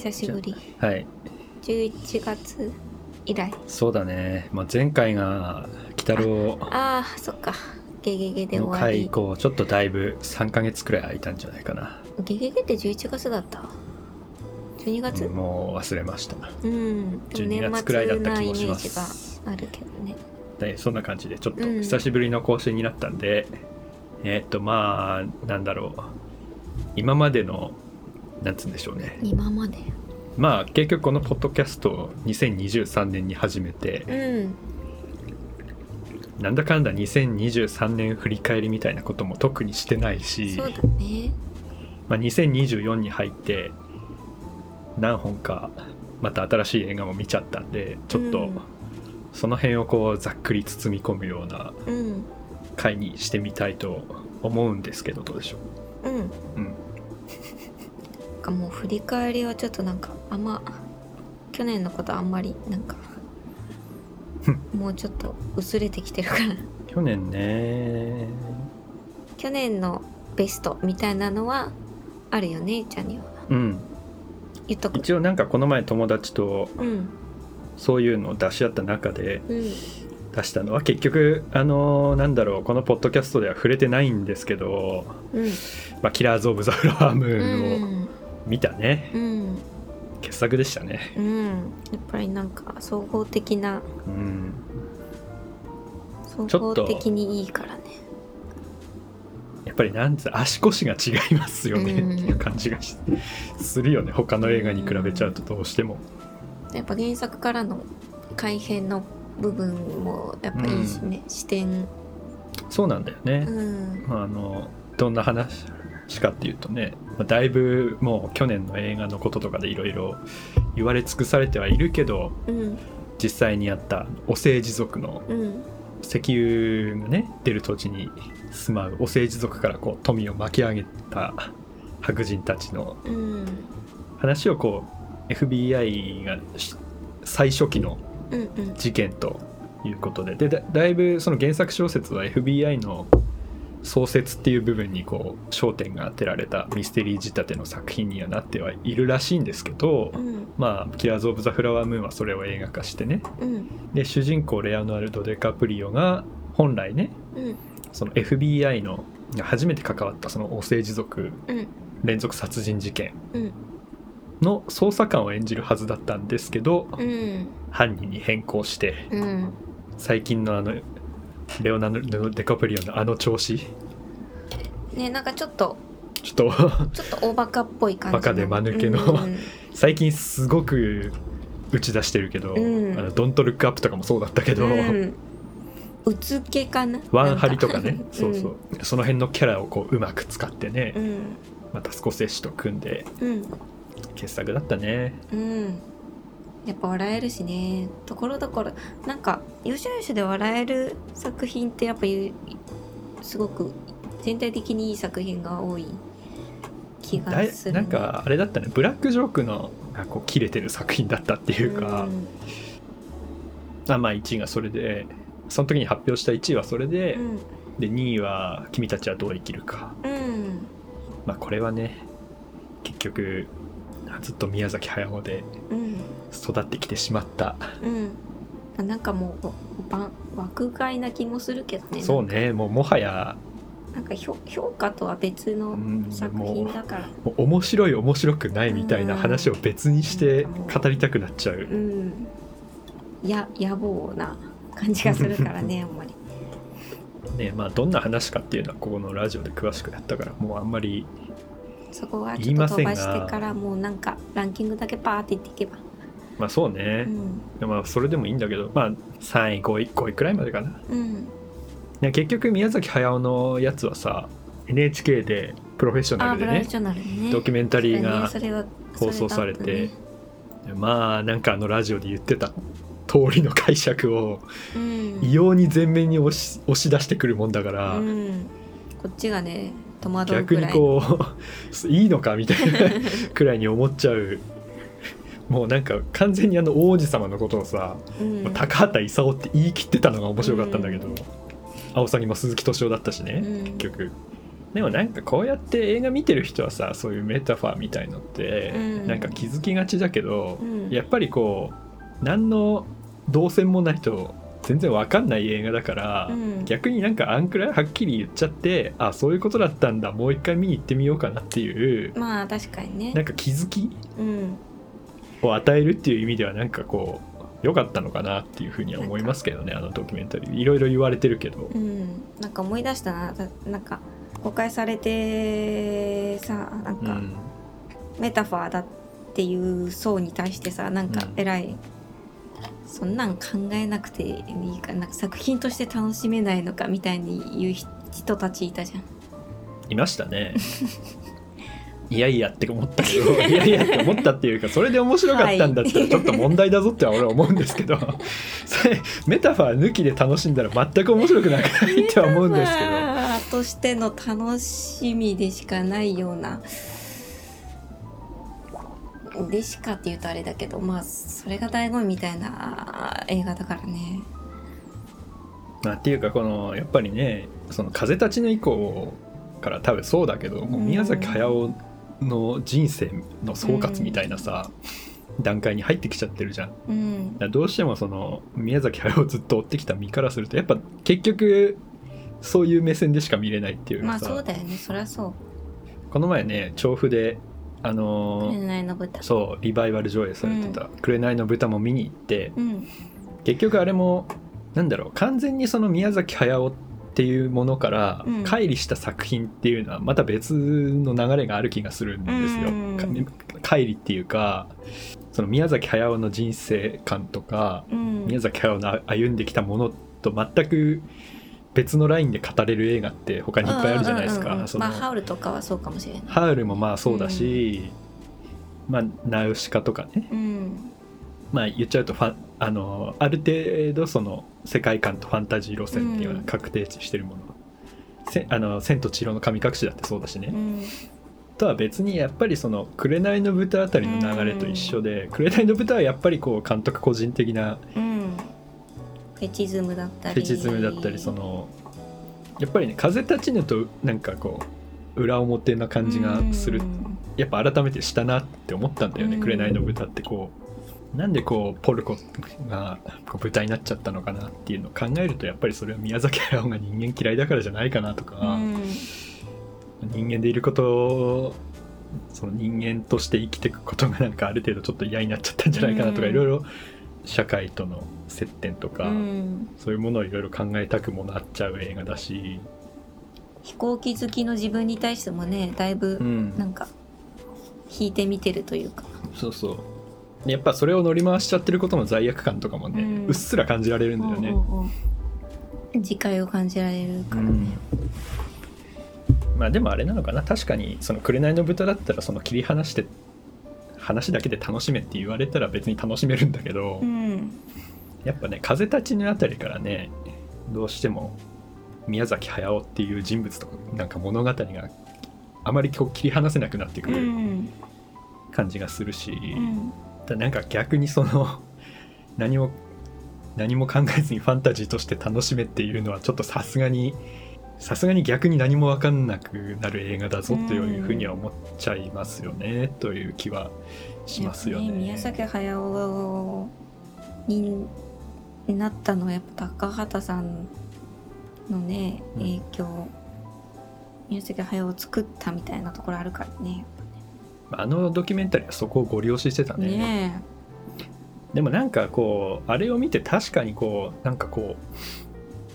久しぶり。はい。11月以来。そうだね、まあ、前回が「鬼太郎ああそっか。ゲゲゲ」での終わり。回以降ちょっとだいぶ3ヶ月くらい空いたんじゃないかな。ゲゲゲって11月だった？12月？もう忘れました。うん、でも12月くらいだった気もしま年末なイメージすがあるけどねでそんな感じでちょっとうん。久しぶりの更新になったんで、えーっとまあなんだろう。今までのなんつうんでしょうね。今まで？まあ結局このポッドキャストを2023年に始めてうん。なんだかんだ2023年振り返りみたいなことも特にしてないし、そうだね。まあ、2024に入って何本かまた新しい映画も見ちゃったんでちょっとうん。その辺をこうざっくり包み込むようなうん。回にしてみたいと思うんですけどどうでしょう？んう、うん、なんかもう振り返りはちょっとなんかあんま去年のことあんまりなんかもうちょっと薄れてきてるから。去年ね。去年のベストみたいなのはあるよねちゃんには。うん。言っとく一応なんかこの前友達とうん。そういうのを出し合った中でうん。出したのは結局あのなんだろうこのポッドキャストでは触れてないんですけどうん「まあ、キラーズ・オブ・ザ・フラワームうーン」をん見たね、うん傑作でしたね。うん。やっぱりなんか総合的なうん。総合的にいいからね。やっぱりなんつう足腰が違いますよね。うん。っていう感じがしするよね。他の映画に比べちゃうとどうしても。やっぱ原作からの改編の部分もやっぱいいしね、視点。そうなんだよね。う、ん。まあ、あのどんな話かっていうとね、まあだいぶもう去年の映画のこととかでいろいろ言われ尽くされてはいるけどうん。実際にあったお政治族のうん石油がね出る土地に住まうお政治族からこう富を巻き上げた白人たちのうん。話をこう FBI がし最初期の事件ということで。でだだいぶその原作小説は FBI の創設っていう部分にこう焦点が当てられたミステリー仕立ての作品にはなってはいるらしいんですけど、うん。まあ「キラーズ・オブ・ザ・フラワームーン」はそれを映画化してね。うん。で主人公レアナルド・デカプリオが本来ねうん。その FBI のが初めて関わったそのお政治族うん。連続殺人事件うん。の捜査官を演じるはずだったんですけど、うん。犯人に変更してうん。最近のあのレオナルド・デカプリオのあの調子。ねなんかちょっとちょっと。ちょっと大バカっぽい感じの。バカで間抜けの。うん最近すごく打ち出してるけど「うん。あのドントルックアップ」とかもそうだったけど、うん。うつけかな？ワンハリとかね。なん そうそう、その辺のキャラをこううまく使ってね、うん。またスコセッシと組んでうん。傑作だったね。うんやっぱ笑えるしね。ところどころなんかよしよしで笑える作品ってやっぱりすごく全体的にいい作品が多い気がする、ね、なんかあれだったね。ブラックジョークのがこう切れてる作品だったっていうか、あまあ1位がそれでその時に発表した1位はそれで、うん。で2位は「君たちはどう生きるか。うん、うん」まあこれはね結局ずっと宮崎駿でうん育ってきてしまった、うん。なんかもうば爆買いな気もするけどね。そうねもうもはや。なんか評評価とは別のうん作品だから。もう面白い面白くないみたいな話を別にしてうん語りたくなっちゃう、うん。や野望な感じがするからね あんまり。ねまあどんな話かっていうのはここのラジオで詳しくやったからもうあんまりそこは言ちょっと飛いませんが。ばしてからもうなんかランキングだけパーっていっていけば。まあそうね。う、ん。まあそれでもいいんだけどまあ3位5位5位くらいまでかな。うん。ね結局宮崎駿のやつはさ NHK でプロフェッショナルでねね。ドキュメンタリーが放送されてね。まあなんかあのラジオで言ってた通りの解釈をうん。異様に前面に押し押し出してくるもんだから、うん、こっちがね戸惑う逆にこう いいのかみたいな くらいに思っちゃう。もうなんか完全にあの王子様のことをさ、うん。高畑勲って言い切ってたのが面白かったんだけど、うん。青サギも鈴木敏夫だったしね、うん。結局。でもなんかこうやって映画見てる人はさそういうメタファーみたいのってうん。なんか気づきがちだけど、うん。やっぱりこう何の動線もないと全然わかんない映画だから、うん。逆になんかあんくらいはっきり言っちゃってあそういうことだったんだもう一回見に行ってみようかなっていうまあ確かにね。なんか気づきうん。を与えるっていう意味ではなんかこう良かったのかなっていうふうには思いますけどねあのドキュメンタリー。いろいろ言われてるけど、うん。なんか思い出したな。だなんか公開されてさなんか、うん。メタファーだっていう層に対してさなんかうん。偉い、そんなん考えなくていいかなんか作品として楽しめないのかみたいに言う人たちいたじゃん。いましたね。いやいやって思ったけど いやいやって思ったっていうかそれで面白かったんだったらちょっと問題だぞっては俺は思うんですけど それメタファー抜きで楽しんだら全く面白くなくないっては思うんですけど。メタファーとしての楽しみでしかないようなでしかって言うとあれだけどまあそれが醍醐味みたいな映画だからね。まあ、っていうかこのやっぱりねその「風立ちぬ」以降から多分そうだけど、もう宮崎駿の人生の総括みたいなさ、段階に入ってきちゃってるじゃん。うん。らどうしてもその宮崎駿をずっと追ってきた身からするとやっぱ結局そういう目線でしか見れないっていうまあかさ、そうだよね。そりゃそう。この前ね調布であのー紅の豚。そうリバイバル上映されてた「紅の豚」も見に行ってうん。結局あれもなんだろう完全にその宮崎駿っていうものからうん。乖離した作品っていうのはまた別の流れがある気がするんですよ。うんか乖離っていうかその宮崎駿の人生観とかうん。宮崎駿の歩んできたものと全く別のラインで語れる映画って他にいっぱいあるじゃないですうんうんうんか。まあハウルとかはそうかもしれない。ハウルもまあそうだし、まあナウシカとかね。うん。まあ言っちゃうとファンあのある程度その世界観とファンタジー路線っていうのが確定値してるもの、せあの千と千尋の神隠しだってそうだしね、うん。とは別にやっぱりその「紅の豚」あたりの流れと一緒で「紅の豚」はやっぱりこう監督個人的なうんフェチズムだったり。フェチズムだったりそのやっぱりね風立ちぬとなんかこう裏表な感じがする。うんやっぱ改めてしたなって思ったんだよね「うん。紅の豚」ってこう。なんでこうポルコがこう豚になっちゃったのかなっていうのを考えるとやっぱりそれは宮崎駿が人間嫌いだからじゃないかなとか、うん。人間でいることをその人間として生きていくことがなんかある程度ちょっと嫌になっちゃったんじゃないかなとか、うん。いろいろ社会との接点とか、うん。そういうものをいろいろ考えたくもなっちゃう映画だし、飛行機好きの自分に対してもねだいぶうん。なんか引いてみてるというか。そうそう。でやっぱそれを乗り回しちゃってることの罪悪感とかもね、うん。うっすら感じられるんだよね。うんうんう。ん自戒を感じられるからね、まあでもあれなのかな。確かにその「紅の豚」だったらその切り離して話だけで楽しめって言われたら別に楽しめるんだけど、うんやっぱね風立ちぬあたりからねどうしても宮崎駿っていう人物とかなんか物語があまりこう切り離せなくなってくうるん感じがするし、うんだなんか逆にその 何も何も考えずにファンタジーとして楽しめっていうのはちょっとさすがにさすがに逆に何も分かんなくなる映画だぞというふうには思っちゃいますよね、という気はしますよね。やっぱ宮崎駿になったのはやっぱ高畑さんのねうん。影響、宮崎駿を作ったみたいなところあるからねあのドキュメンタリーはそこをご利用ししてたね。ねでもなんかこうあれを見て確かにこうなんかこ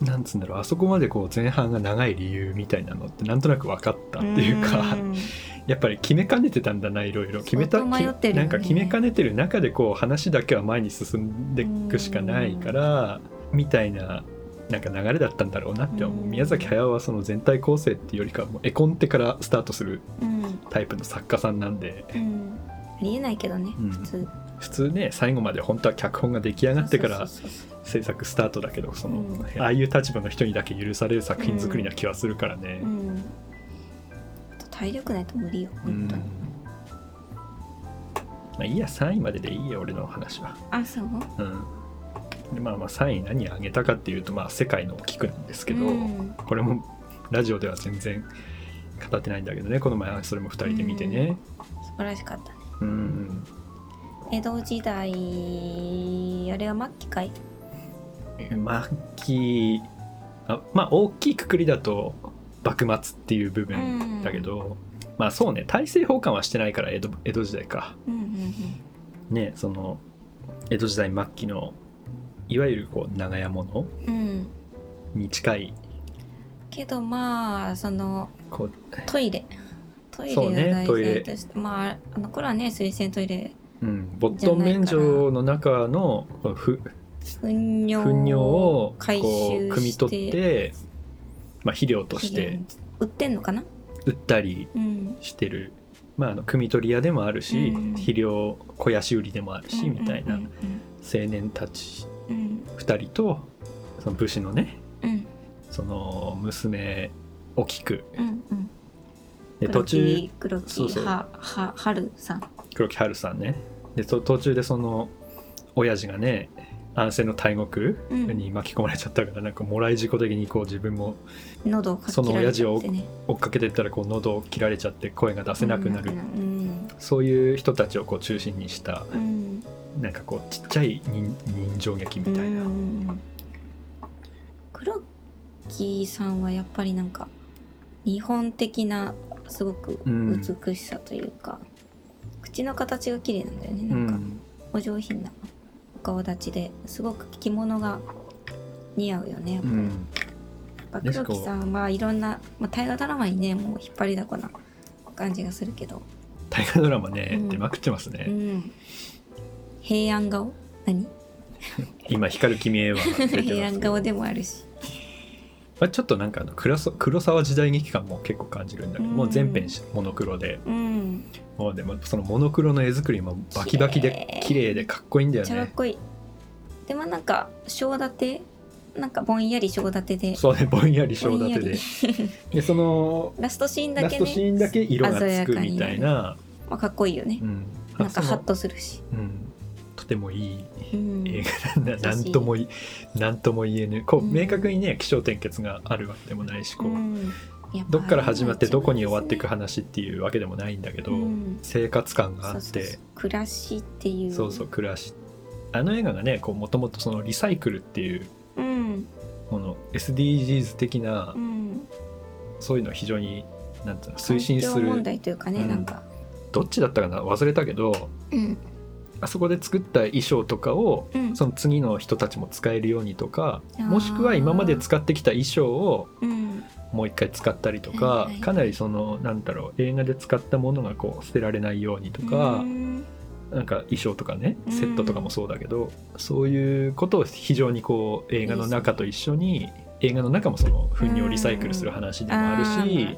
うなんつうんだろうあそこまでこう前半が長い理由みたいなのってなんとなく分かったっていうか。んやっぱり決めかねてたんだないろいろ。決めた、ね。なんか決めかねてる中でこう話だけは前に進んでいくしかないからみたいななんか流れだったんだろうなって思う。うん。宮崎駿はその全体構成っていうよりかはもう絵コンテからスタートするうん。タイプの作家さんなんで。うん。ありえないけどねうん。普通。普通ね最後まで本当は脚本が出来上がってから制作スタートだけどその、うん。ああいう立場の人にだけ許される作品作りな気はするからね。う。ん体力ないと無理ようん。本当に、まあいいや3位まででいいや俺の話は。あそう？うん。でまあまあ3位何あげたかっていうとまあ世界の菊なんですけど、うん。これもラジオでは全然語ってないんだけどねこの前それも2人で見てね。素晴らしかったね。うん。江戸時代あれは末期かい？末期あまあ大きいくくりだと幕末っていう部分だけど、まあそうね大政奉還はしてないから江戸江戸時代か。うんうんうん。ねその江戸時代末期のいわゆるこう長屋物うん。に近い。けどまあそのトイレ。トイレが題トイレ。材として、まああの頃はね水洗トイレうん、ボットン免除の中の糞尿を回こ収う汲み取って、まあ、肥料として売ってんのかな？売ったりうん。してる、まあ、あの汲み取り屋でもあるし、うん。肥料肥やし売りでもあるし、みたいなうん。青年たちうん2人とその武士のねうん。その娘を聞くうんうん。で途中黒木そうそう。はは春さん。黒木華さんね。でと途中でその親父がね安政の大獄に巻き込まれちゃったから、なんかもらい事故的にこう自分も喉をかき切られちゃってね。追っかけてったらこう喉を切られちゃって声が出せなくなる、うん。そういう人たちをこう中心にしたうん。なんかこうちっちゃい人人情劇みたいな、うん。黒木さんはやっぱりなんか日本的なすごくうん。美しさというか、口の形が綺麗なんだよねうなんか。ん。お上品な。お顔立ちですごく着物が似合うよね。うん。黒木さんはまあいろんな、まあ、大河ドラマにねもう引っ張りだこな感じがするけど、大河ドラマね、うん。出まくってますうね、ん、平安顔？何？今光る君へは平安顔でもあるしまあ、ちょっとなんかあの黒そ黒沢時代劇感も結構感じるんだけど、うん。もう全編しモノクロで。うん。もうでもそのモノクロの絵作りもバキバキで綺麗。でかっこいいんだめよねかっこいい。でもなんか正立て？なんかぼんやり正立てで。そうねぼんやり正立てり。ででそのラストシーンだラストけねシーンだけ色がつくみたいな。まあ、かっこいいよね。う、ん。なんかハッとするし、うん、とてもいいうん、映画な。んだ、なんともいなんとも言えぬ。こう、うん。明確にね起承転結があるわけでもないしこう、うん。どっから始まってどこに終わっていく話っていうわけでもないんだけど、うん。生活感があって。そうそうそう。暮らしっていう。そうそう暮らし。あの映画がねもともとそのリサイクルっていううん。この SDGs 的な、うん。そういうのを非常になんていうの推進する問題というかね、うんなん。かどっちだったかな忘れたけどうんあそこで作った衣装とかをうん。その次の人たちも使えるようにとかもしくは今まで使ってきた衣装をうん。もう一回使ったりとはいかはい。かなりそのなんだろう映画で使ったものがこう捨てられないようにとかうんなんか衣装とかねうん。セットとかもそうだけどそういうことを非常にこう映画の中と一緒に映画の中もその糞尿をリサイクルする話でもあるーし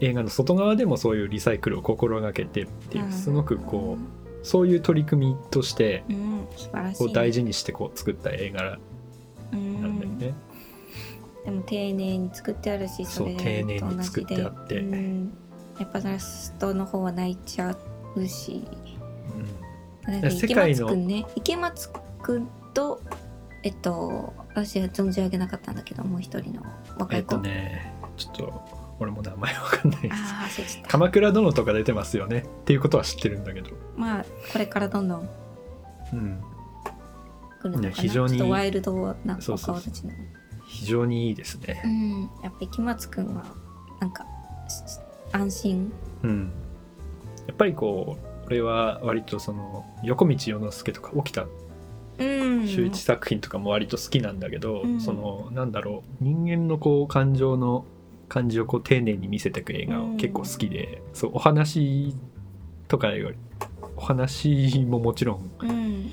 映画の外側でもそういうリサイクルを心がけてっていうすごくこううそういう取り組みとしてうん素晴らしい。こう大事にしてこう作った映画うんなんだよね。でも丁寧に作ってあるしそうれ丁寧に作ってあって。うん。やっぱラストの方は泣いちゃうし。うん。池松くんね。池松くんとえっと私は存じ上げなかったんだけどもう一人の。若い子、えっとねちょっと俺も名前わかんないです。鎌倉殿とか出てますよね。っていうことは知ってるんだけど、まあこれからどんどんうん、来るのかな、ね非常にワイルドなおそうそうそう。顔立ちの非常にいいですね。うん。やっぱ池松くんはなんかし安心。うん。やっぱりこう俺は割とその横道世之助とか起きたうん。周一作品とかも割と好きなんだけど、うん。そのなんだろう。人間のこう感情の感じをこう丁寧に見せていく映画を結構好きで、そうお話とかよりお話ももちろんうん。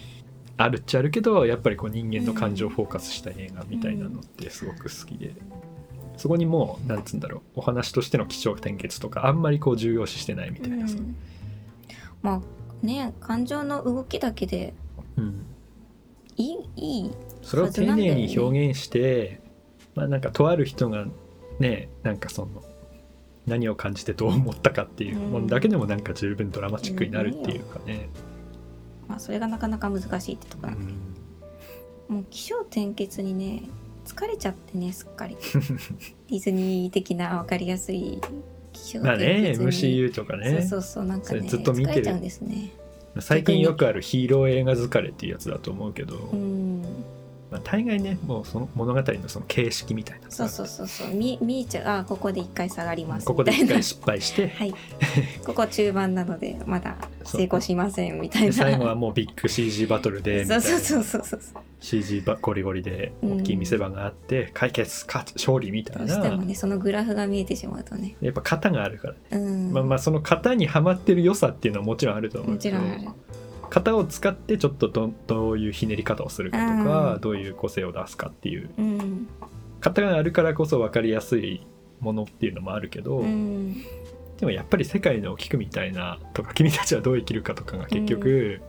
あるっちゃあるけどやっぱりこう人間の感情をフォーカスした映画みたいなのってすごく好きで、そこにもうなんつうんだろうお話としての起承転結とかあんまりこう重要視してないみたいなさ、うん。まあね感情の動きだけでうん。いいいい。それを丁寧に表現して、まあなんかとある人がねなんかその何を感じてどう思ったかっていうものだけでもなんか十分ドラマチックになるっていうかね、まあそれがなかなか難しいってとこうなんだけん。ど、もう起承転結にね疲れちゃってねすっかり。ディズニー的な分かりやすい気象まあね MCU とかね。そうそうそうなんかねずっと見てる。疲れちゃうんですね。最近よくあるヒーロー映画疲れっていうやつだと思うけど、うんまあ、大概ねもうその物語のその形式みたいなそうそうそうそう。見見えちゃう。あここで一回下がります。ここでみたいな。一回失敗して。はい。ここ中盤なのでまだ成功しませんみたいでな最後はもうビッグ CG バトルで みたいうな。そそうそうそうそう。CG ばゴリゴリで大きい見せ場があって、解決勝つ勝利みたどいうなしてもねそのグラフが見えてしまうとね。やっぱ型があるから、うん。まあまあその型にはまってる良さっていうのはもちろんあると思うもちろんある型を使ってちょっとどどういうひねり方をするかとか、うん。どういう個性を出すかっていううん。型があるからこそ分かりやすいものっていうのもあるけど、うん。でもやっぱり世界の聞くみたいなとか君たちはどう生きるかとかが結局、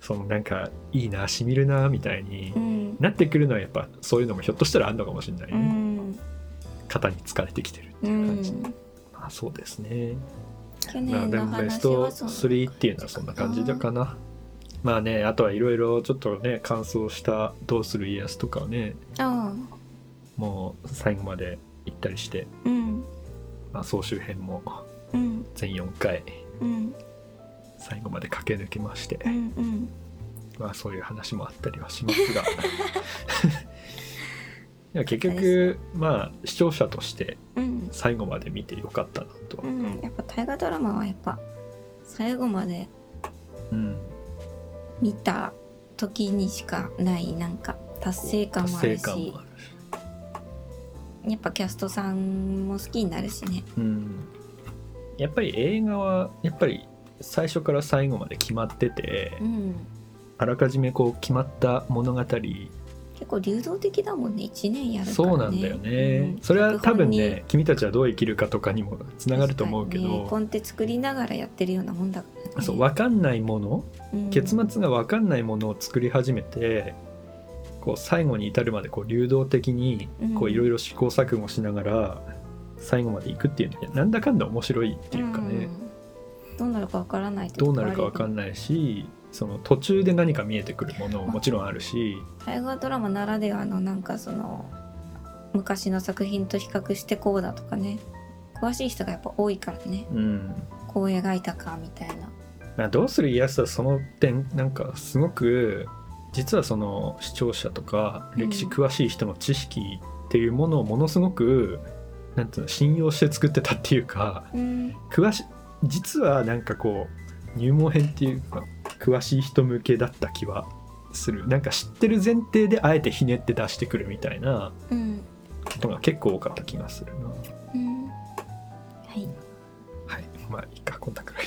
そのなんかいいなしみるなみたいにうん。なってくるのはやっぱそういうのもひょっとしたらあるのかもしれない。ね、うん。型に疲れてきてるってういう感じ、ん。まあそうですね去まあ年のでもベスト話はそう3っていうのはそんな感じだかな。まあねあとはいろいろちょっとね感想した「どうする家康」とかをねあもう最後まで行ったりして、あうん。まあ、総集編もうん。全4回うん。最後まで駆け抜けまして、うんうん。まあそういう話もあったりはしますが いや結局まあ視聴者としてうん。最後まで見てよかったなとう、ん。やっぱ大河ドラマはやっぱ最後までうん、見た時にしかないなんか達成感もある達成感しもあるし。やっぱキャストさんも好きになるしね。うん、やっぱり映画はやっぱり最初から最後まで決まってて、うん。あらかじめこう決まった物語、結構流動的だもんね。1年やるからね。そうなんだよね、うん。それは多分脚ね君たちはどう生きるかとかにもつながると思うけ確かにね。ど、コンテ作りながらやってるようなもんだからね。そう分かんないものうん。結末が分かんないものを作り始めてこう最後に至るまでこう流動的にいろいろ試行錯誤しながら最後まで行くっていうのはなんだかんだ面白いっていうかね、うん。どうなるかわからないどうなるか分かんないしその途中で何か見えてくるものももちろんあるし。大河ドラマならではのなんかその昔の作品と比較してこうだとかね。詳しい人がやっぱ多いからね。うん。こう描いたかみたいな。まあどうする家康はその点なんかすごく実はその視聴者とか歴史詳しい人の知識っていうものをものすごくなんていうの信用して作ってたっていうかうん。詳し実はなんかこう入門編っていうか詳しい人向けだった気はする。なんか知ってる前提であえてひねって出してくるみたいなうんことが結構多かった気がするな。うん。はい。はい。まあいいかこんなくらい。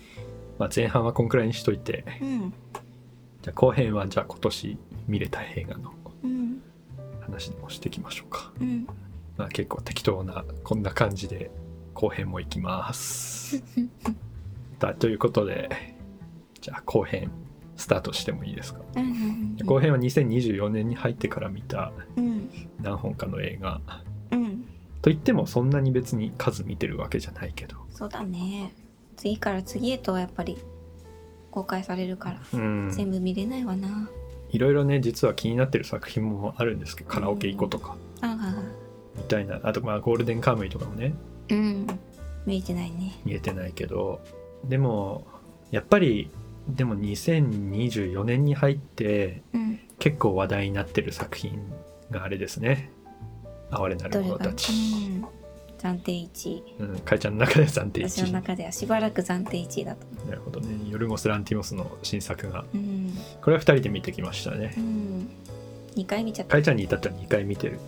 まあ前半はこんくらいにしといて。うん。じゃあ後編はじゃあ今年見れた映画のうん。話でもしていきましょうか、うん。まあ、結構適当なこんな感じで後編もいきます。だということでじゃあ後編スタートしてもいいですか？うん後編は2024年に入ってから見たうん。何本かの映画。うん。といってもそんなに別に数見てるわけじゃないけど。そうだね。次から次へとやっぱり公開されるからうん。全部見れないわな。いろいろね実は気になってる作品もあるんですけどカラオケ行こうとか。あみたいな。あとまあゴールデンカムイとかもね。あうん。見えてないね。見えてないけど。でもやっぱりでも2024年に入ってうん。結構話題になってる作品があれですね「哀れなる者たち。ん、暫定1位」うん、かいちゃんの中で暫定1位。私の中ではしばらく暫定1位だと。なるほどね。ヨルゴス・ランティモスの新作が。うん。これは2人で見てきましたね。うん。2回見ちゃった。かいちゃんに至っては2回見てる。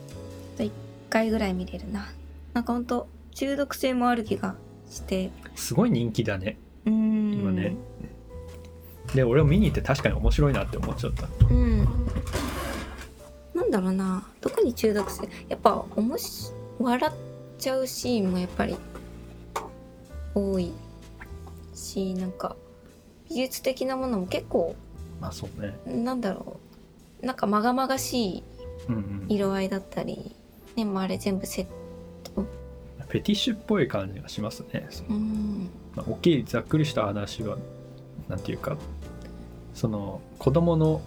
1回ぐらい見れるな。なんかほんと中毒性もある気がして。すごい人気だね。うん。今ねで俺を見に行って確かに面白いなって思っちゃった。うん。なんだろうな。特に中毒性。やっぱおもし笑っちゃうシーンもやっぱり多いしなんか美術的なものも結構まあそうね。なんだろう。なんかまがまがしいうんうん。色合いだったりねもうあれ全部セット。フェティッシュっぽい感じがしますね。うん。まあ、大きいざっくりした話はなんていうかその子供の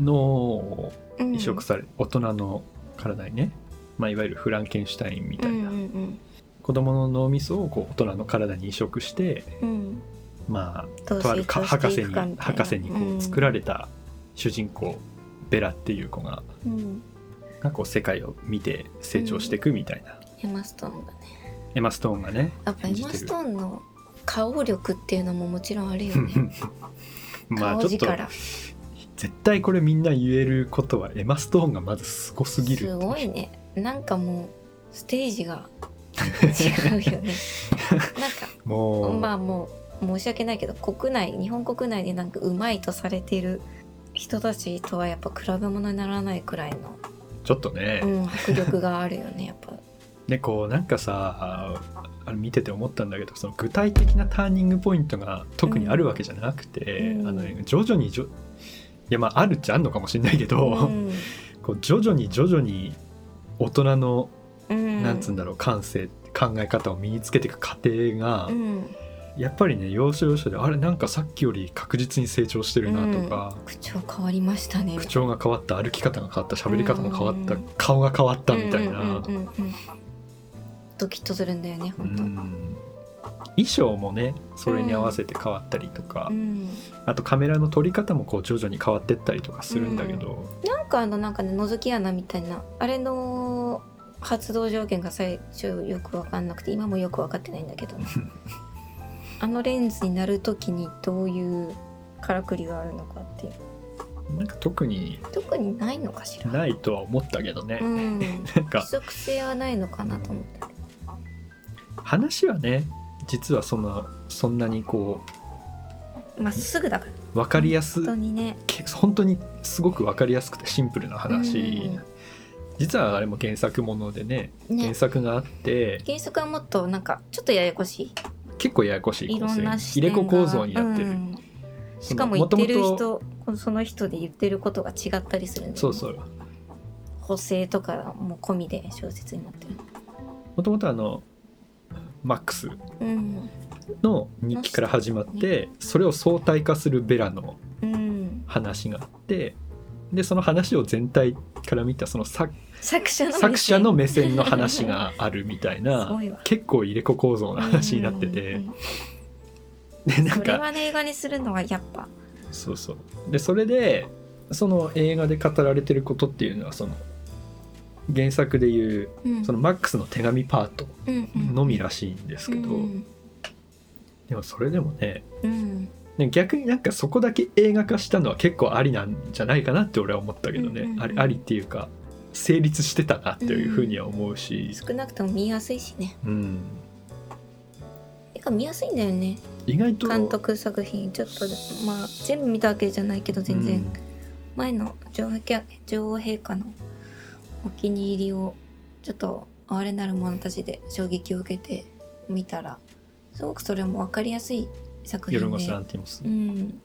脳をうん移植され、大人の体にね、まあ、いわゆるフランケンシュタインみたいな、うんうん子供の脳みそをこう大人の体に移植してうん。まあとある博士に博士にこうん。う作られた主人公、ベラっていう子がうん。がこう世界を見て成長していくみたいな、エマストーンがね。エマ・ストーンがねやっぱエマストーンの顔力っていうのももちろんあるよね まあちょっと絶対これみんな言えることはエマ・ストーンがまずすごすぎるすごいね。なんかもうステージが 違うよね。なんかもう、まあもう申し訳ないけど国内日本国内でなんかうまいとされている人たちとはやっぱ比べ物にならないくらいの、ちょっとね、うん、迫力があるよねやっぱ。でこうなんかさあの見てて思ったんだけどその具体的なターニングポイントが特にあるわけじゃなくて、うん。あの徐々にじょいやまああるっちゃあんのかもしれないけど、うん。こう徐々に徐々に大人の、うん。なんつうんだろう感性考え方を身につけていく過程が、うん。やっぱりね要所要所であれなんかさっきより確実に成長してるなとか、口調変わりましたね。口調が変わった歩き方が変わった喋り方が変わった、うん。顔が変わったみたいな。うんうんうんうんドキッとするんだよねう本当。ん衣装もねそれに合わせて変わったりとか、うん。あとカメラの撮り方もこう徐々に変わってったりとかするんだけど、なんかあのなんかね覗き穴みたいなあれの発動条件が最初よく分かんなくて今もよく分かってないんだけど。あのレンズになる時にどういうからくりがあるのかっていう。なんか特に特にないのかしら。ないとは思ったけどね、うん。なん規か則性はないのかなと思った話はね実はそんなそんなにこまっすぐだから。う分かりやす本当にね。け本当にすごく分かりやすくてシンプルな話、実はあれも原作ものでねうんね。原作があって原作はもっとなんかちょっとややこしい？結構ややこしいいろんな入れ子構造になってる、うん。そしかも言ってる々人その人で言ってることが違ったりするんだよね。そうそう。補正とかも込みで小説になってるもともとあのマックスうん。の日記から始まってそれを相対化するベラのうん。話があってでその話を全体から見たその作作者の目線。作者の目線の話があるみたい すな結構入れ子構造な話になってて。うん。でなんかそれはね映画にするのはやっぱ。そうそう。でそれでその映画で語られてることっていうのはその原作でいううん。そのマックスの手紙パートうんうん。のみらしいんですけど、うんでもそれでもねうん。ね逆になんかそこだけ映画化したのは結構ありなんじゃないかなって俺は思ったけどね、うんうんうんありありっていうか成立してたなっていうふうには思うし、少なくとも見やすいしね。うん、てか見やすいんだよね。意外と監督作品ちょっとまあ全部見たわけじゃないけど全然、うん。前の女王陛下のお気に入りをちょっと哀れなる者たちで衝撃を受けて見たらすごくそれも分かりやすい作品で。ヨルゴス・ランティモス、うん。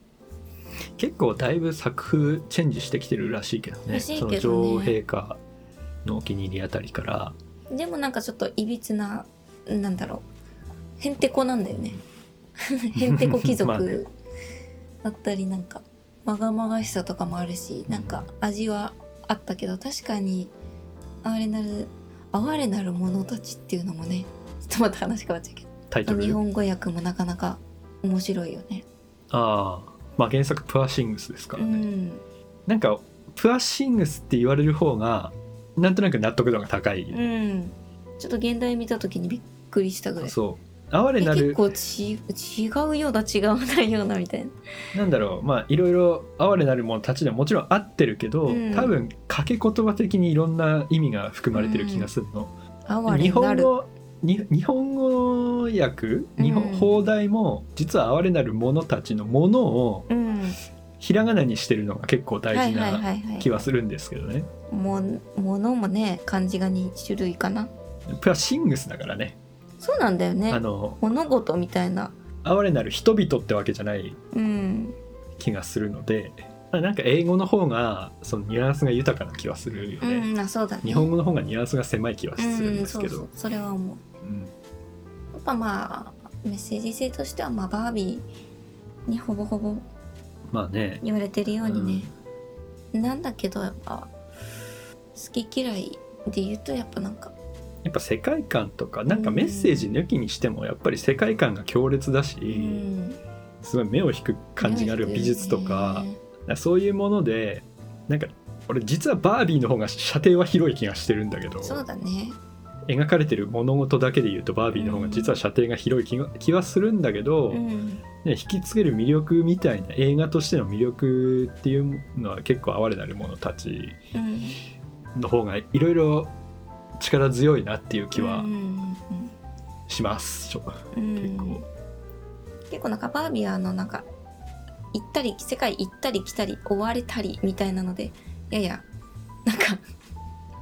結構だいぶ作風チェンジしてきてるらしいけどね。ね。その女王陛下のお気に入りあたりから。でもなんかちょっといびつななんだろう。へんてこなんだよね。へんてこ貴族だったりなんかまがまがしさとかもあるしなんか味はあったけど確かに哀れなる哀れなる者たちっていうのもねちょっとまた話変わっちゃうけタイトルど日本語訳もなかなか面白いよね。ああまあ原作プアシングスですかうらね、ん。なんかプアシングスって言われる方がなんとなく納得度が高い、うん。ちょっと現代見た時にびっくりしたぐらい。そう哀れえなる結構ち違うような違わないようなみたいな。なんだろう。まあいろいろ哀れなる者たちでももちろん合ってるけど、うん。多分掛け言葉的にいろんな意味が含まれてる気がするの、哀日れなる。本語に日本語訳？日本、うん放題も実は哀れなる者たちのものをうん。ひらがなにしてるのが結構大事な気はするんですけどね、もものもね漢字が2種類かな。プラシングスだからねそうなんだよね。あの物事みたいな。哀れなる人々ってわけじゃないうん。気がするのでまあなんか英語の方がそのニュアンスが豊かな気はするようね、んあそうだね。日本語の方がニュアンスが狭い気はするんうんですけど、そうそう。それは思う。うん。やっぱまあメッセージ性としてはまあバービーにほぼほぼまあね。言われてるようにね、なんだけどやっぱ好き嫌いで言うとやっぱなんかやっぱ世界観とかなんかメッセージ抜きにしてもやっぱり世界観が強烈だし、うん。すごい目を引く感じがある美術とかそういうものでなんか俺実はバービーの方が射程は広い気がしてるんだけどそうだね。描かれてる物事だけで言うとバービーの方が実は射程が広い気が気はするんだけど、うん。ね、引きつける魅力みたいな映画としての魅力っていうのは結構哀れなる者たちうん。の方がいろいろ力強いなっていう気はうんします、ちょうん。結構。結構なんかバービーはあのなんか行ったり世界行ったり来たり追われたりみたいなのでややなんか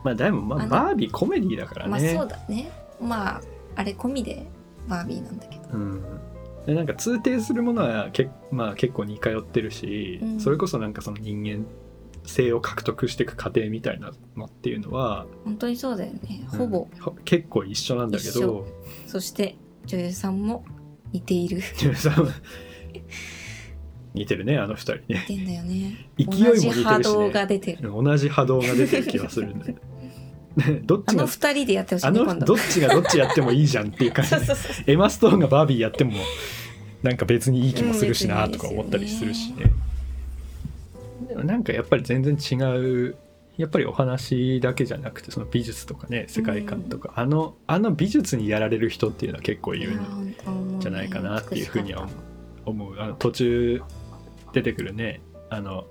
まあでもまあバービーコメディだからまあね。そうだね。まああれ込みでバービーなんだけど。うん、でなんか通底するものはけ、まあ、結構似通ってるし、うん。それこそなんかその人間性を獲得していく過程みたいなのっていうのは、本当にそうだよね。ほぼ、うんほ結構一緒なんだけ一どそして女優さんも似ている。ジュンさんは 似てるねあの二人ね。似てんだよね。勢いも似てるしね。同じ波動が出てる同じ波動が出てる気がするんだよね。どっあちがの二人でやってほしいあねどっちがどっちやってもいいじゃんっていう感じ。エマ・ストーンがバービーやってもなんか別にいい気もするしなうんとか思ったりするしね。でもなんかやっぱり全然違うやっぱりお話だけじゃなくてその美術とかね世界観とか、あのあの美術にやられる人っていうのは結構いるんじゃないかなっていうふうには思う。あの途中出てくるねあの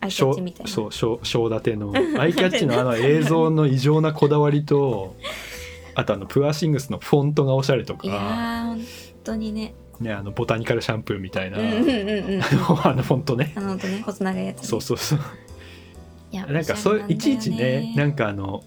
アイキャッチみたいな。そう小小立ての アイキャッチのあの映像の異常なこだわりと あとあのプアシングスのフォントがおしゃれといやか、ー本当にねね、あのボタニカルシャンプーみたいな、うんうんうんうん。あのフォントね。あの本当ね細長いやつね。そうそうそう。いやなんかそういちいちねなんかかあの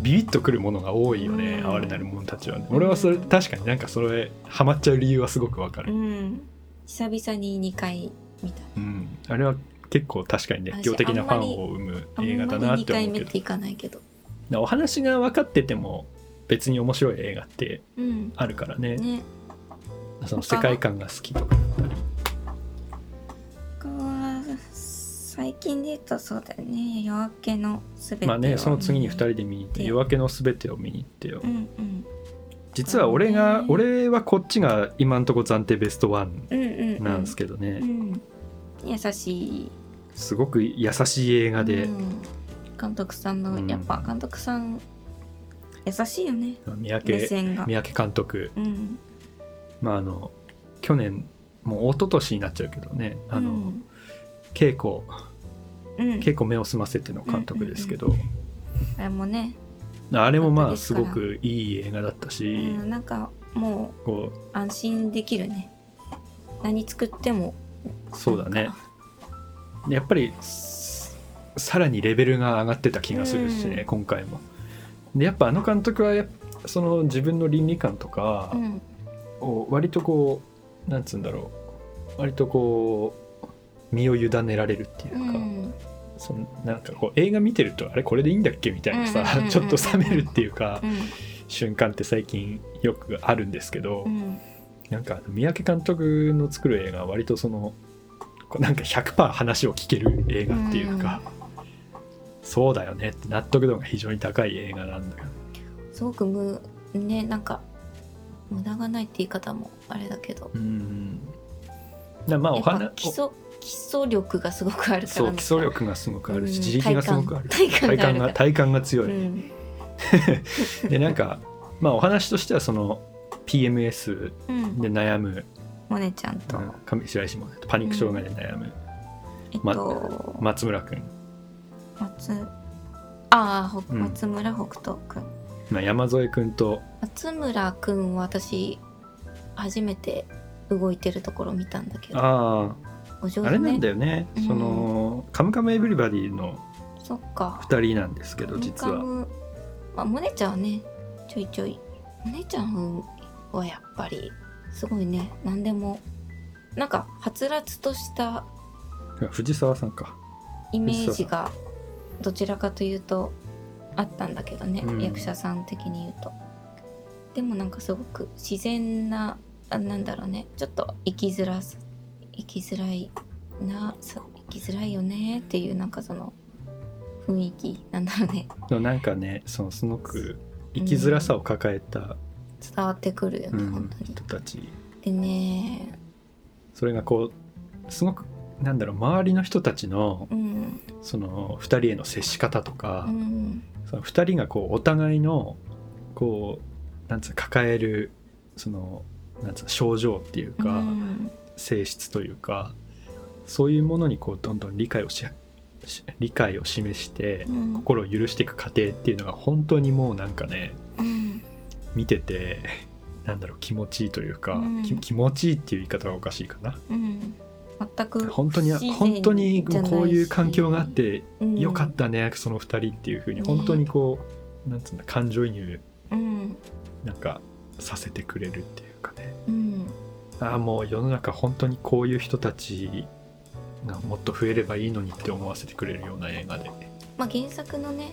ビビッとくるものが多いよね、うん。哀れなる者たちは。ね俺はそれ確かになんかそれハマっちゃう理由はすごくわかる、うん。久々に2回見た。うん。あれは結構確かに熱狂的なファンを生む映画だまり2なって思うけど。お話が分かってても別に面白い映画ってうん。あるからね。ねその世界観が好きとか。他は最近で言うとそうだよね。夜明けのすべてをまあねその次に2人で見に行って「で夜明けのすべて」を見に行って。ようんうん。実は俺がね。俺はこっちが今んとこ暫定ベストワンうんうんうんなんですけどね、うん優しい。すごく優しい映画で、うん。監督さんの、うん。やっぱ監督さん優しいよね。三宅監督。うんまああの去年もう一昨年になっちゃうけどねあの、うん。稽古うん。稽古目を澄ませての監督ですけど、あれもね、あれもまあすごくいい映画だったし、うん、なんかもこう安心できるね。何作ってもうそうだね。やっぱりすさらにレベルが上がってた気がするしね、うん。今回も。でやっぱあの監督はその自分の倫理観とかうんを割とこうなんつうんだろう。割とこう身を委ねられるっていううか、ん。そのなんかこう映画見てるとあれこれでいいんだっけみたいなさちょっと冷めるっていうかうん。瞬間って最近よくあるんですけど、うん。なんか三宅監督の作る映画は割とそのなんか100%話を聞ける映画っていうか、そうだよねって納得度が非常に高い映画なんだよね。すごくむねなんか無駄がないって言い方もあれだけど。うんだまあお花基礎基礎力がすごくあるからそう基礎力がすごくあるしうん。自力がすごくある。体感体感が体感が強い、うん。でなんかまあお話としてはその PMS うん。で悩む、モネちゃんと、うん。上白石もパニック障害で悩む。えっまと、松村君、松ああ、松村北斗くんまあ、山添君と。松村くんは私初めて動いてるところ見たんだけど。あお上手ね。ああれなんだよね、うん。その「カムカムエヴリバディ」のそっか。2人なんですけど実は。まあ、モネちゃんはねちょいちょい。モネちゃんはやっぱりすごいね。何でもなんかはつらつとした藤沢さんか。イメージがどちらかというとあったんだけどね、うん。役者さん的に言うと。でもなんかすごく自然なあなんだろうねちょっと生きづらさ生きづらいな生きづらいよねっていうなんかその雰囲気なんだろうね。でもなんかねそのすごく生きづらさを抱えた、伝わってくるよね、うん本当に。人たち。でねそれがこうすごくなんだろう周りの人たちのうん。その2人への接し方とか、うん。その2人がこうお互いのこうなんつうの抱えるそのなんつうの症状っていうか、うん。性質というかそういうものにこうどんどん理解をしし理解を示してうん。心を許していく過程っていうのが本当にもうなんかねうん。見ててなんだろう気持ちいいというか、気持ちいいっていう言い方がおかしいかな。うん全く本当に本当にこういう環境があってうん。よかったね、その2人っていうふうにね本当にこう、なんつうんだ感情移入うん。なんかさせてくれるっていうかね。うん。ああもう世の中本当にこういう人たちがもっと増えればいいのにって思わせてくれるような映画で。まあ原作のね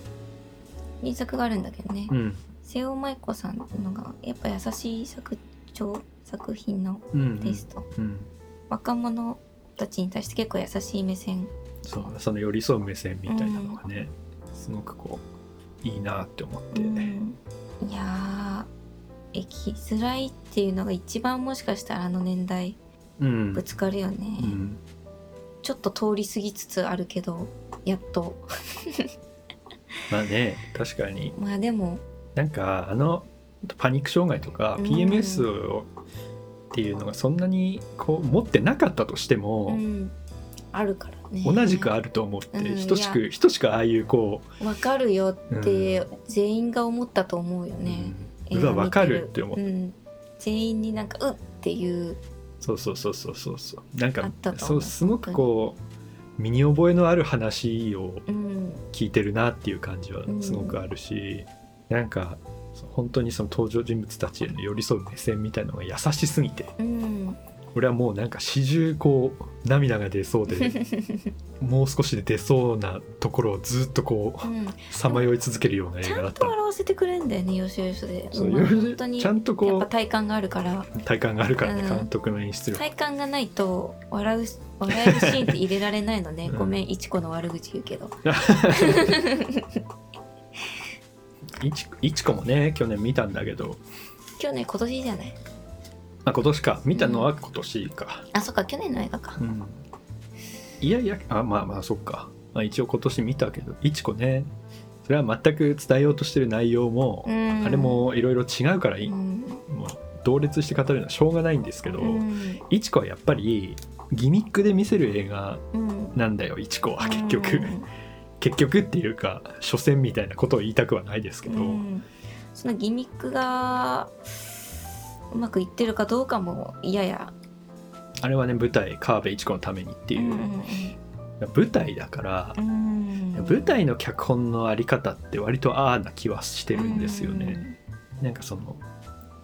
原作があるんだけどね、うん。瀬尾舞子さんのがやっぱ優しい作長作品のうん。テイスト、うん。若者たちに対して結構優しい目線？そうその寄り添う目線みたいなのがね、すごくこういいなって思って、うん。いやー生きづらいっていうのが一番もしかしたらあの年代うん。ぶつかるよね、うん。ちょっと通り過ぎつつあるけどやっと。まあね確かに。まあでも。なんかあのパニック障害とかうん。PMS をっていうのがそんなにこう持ってなかったとしても、うんあるからね。同じくあると思って、うん等しく等しくああいうこわかるよって全員が思ったと思うよう、ね、うん。うわ分かるって思って、うん、全員になんか「うっ」っていう。そうそうそうそうそうそう。なんあかそう。うすごくこう身に覚えのある話をうん。聞いてるなっていう感じはすごくあるし、なんかそう本当にその登場人物たちへの寄り添う目線みたいなのが優しすぎてうん。俺はもうなんか始終こう涙が出そうで もう少しで出そうなところをずっとこううん。さまよい続けるような映ちゃん画だった。と笑わせてくれんだよねよしよしで。そうまあ本当にちゃんとこうやっぱ体感があるから。体感があるからね、うん。監督の演出力。体感がないと笑う笑えるシーンって入れられないのね、うん。ごめんいちこの悪口言うけど いちいちこもね去年見たんだけど、去年今年じゃない？あ、今年か。見たのは今年か、あそっか去年の映画か。うん。いやいやあまあまあそっか、まあ、一応今年見たけど。いちこね。それは全く伝えようとしてる内容も、うん。あれもいろいろ違うからいい、うん。もう同列して語るのはしょうがないんですけど、うん。いちこはやっぱりギミックで見せる映画うん。なんだよいちこは結局、うん結局っていうか所詮みたいなことを言いたくはないですけど、うん。そのギミックがうまくいってるかどうかもやや。あれはね舞台川辺一子のためにっていう、舞台だからう、ん。舞台の脚本のあり方って割とああな気はしてるんですよね、なんかその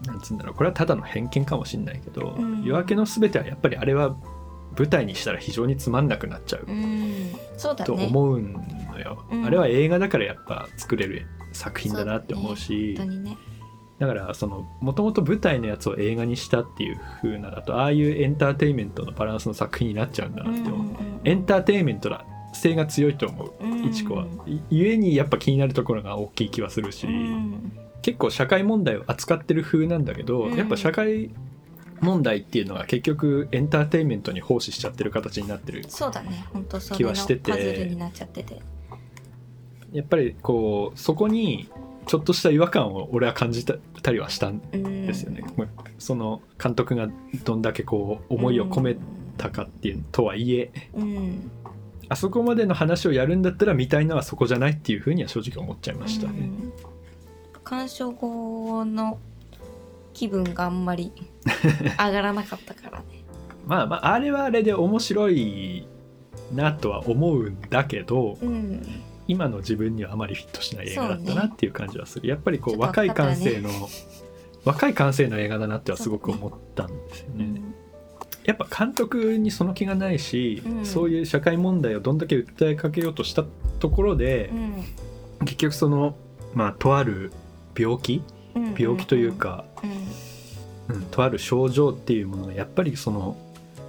なんつうんだろうこれはただの偏見かもしれないけど、うん。夜明けのすべてはやっぱりあれは舞台にしたら非常につまんなくなっちゃう。うん、うんそうだとね思うのよ、うん。あれは映画だからやっぱ作れる作品だなって思うし。本当にね。だからそのもともと舞台のやつを映画にしたっていう風なだとああいうエンターテインメントのバランスの作品になっちゃうんだなって思う、エンターテインメントだ。性が強いと思ううん。いちこは、いゆえにやっぱ気になるところが大きい気はするし、うん。結構社会問題を扱ってる風なんだけど、うん。やっぱ社会問題っていうのが結局エンターテインメントに奉仕しちゃってる形になってるそうだね。本当そ気はしてて。ルになっちゃってて。やっぱりこうそこにちょっとした違和感を俺は感じたりはしたんうんですよね、まあその監督がどんだけこう思いを込めたかっていうとはいえうん。あそこまでの話をやるんだったら見たいのはそこじゃないっていうふうには正直思っちゃいましたね。うん。鑑賞後の気分があんまり 上がらなかったからね。まあまああれはあれで面白いなとは思うんだけどうん。今の自分にはあまりフィットしない映画だったなっていう感じはする、やっぱりこう若い感性分の、若い感性の映画だなってはすごく思ったんですよね。う。んやっぱ監督にその気がないし、うん。そういう社会問題をどんだけ訴えかけようとしたところでう、ん。結局そのまあとある病気うん病気というか、うんうんとある症状っていうものがやっぱりその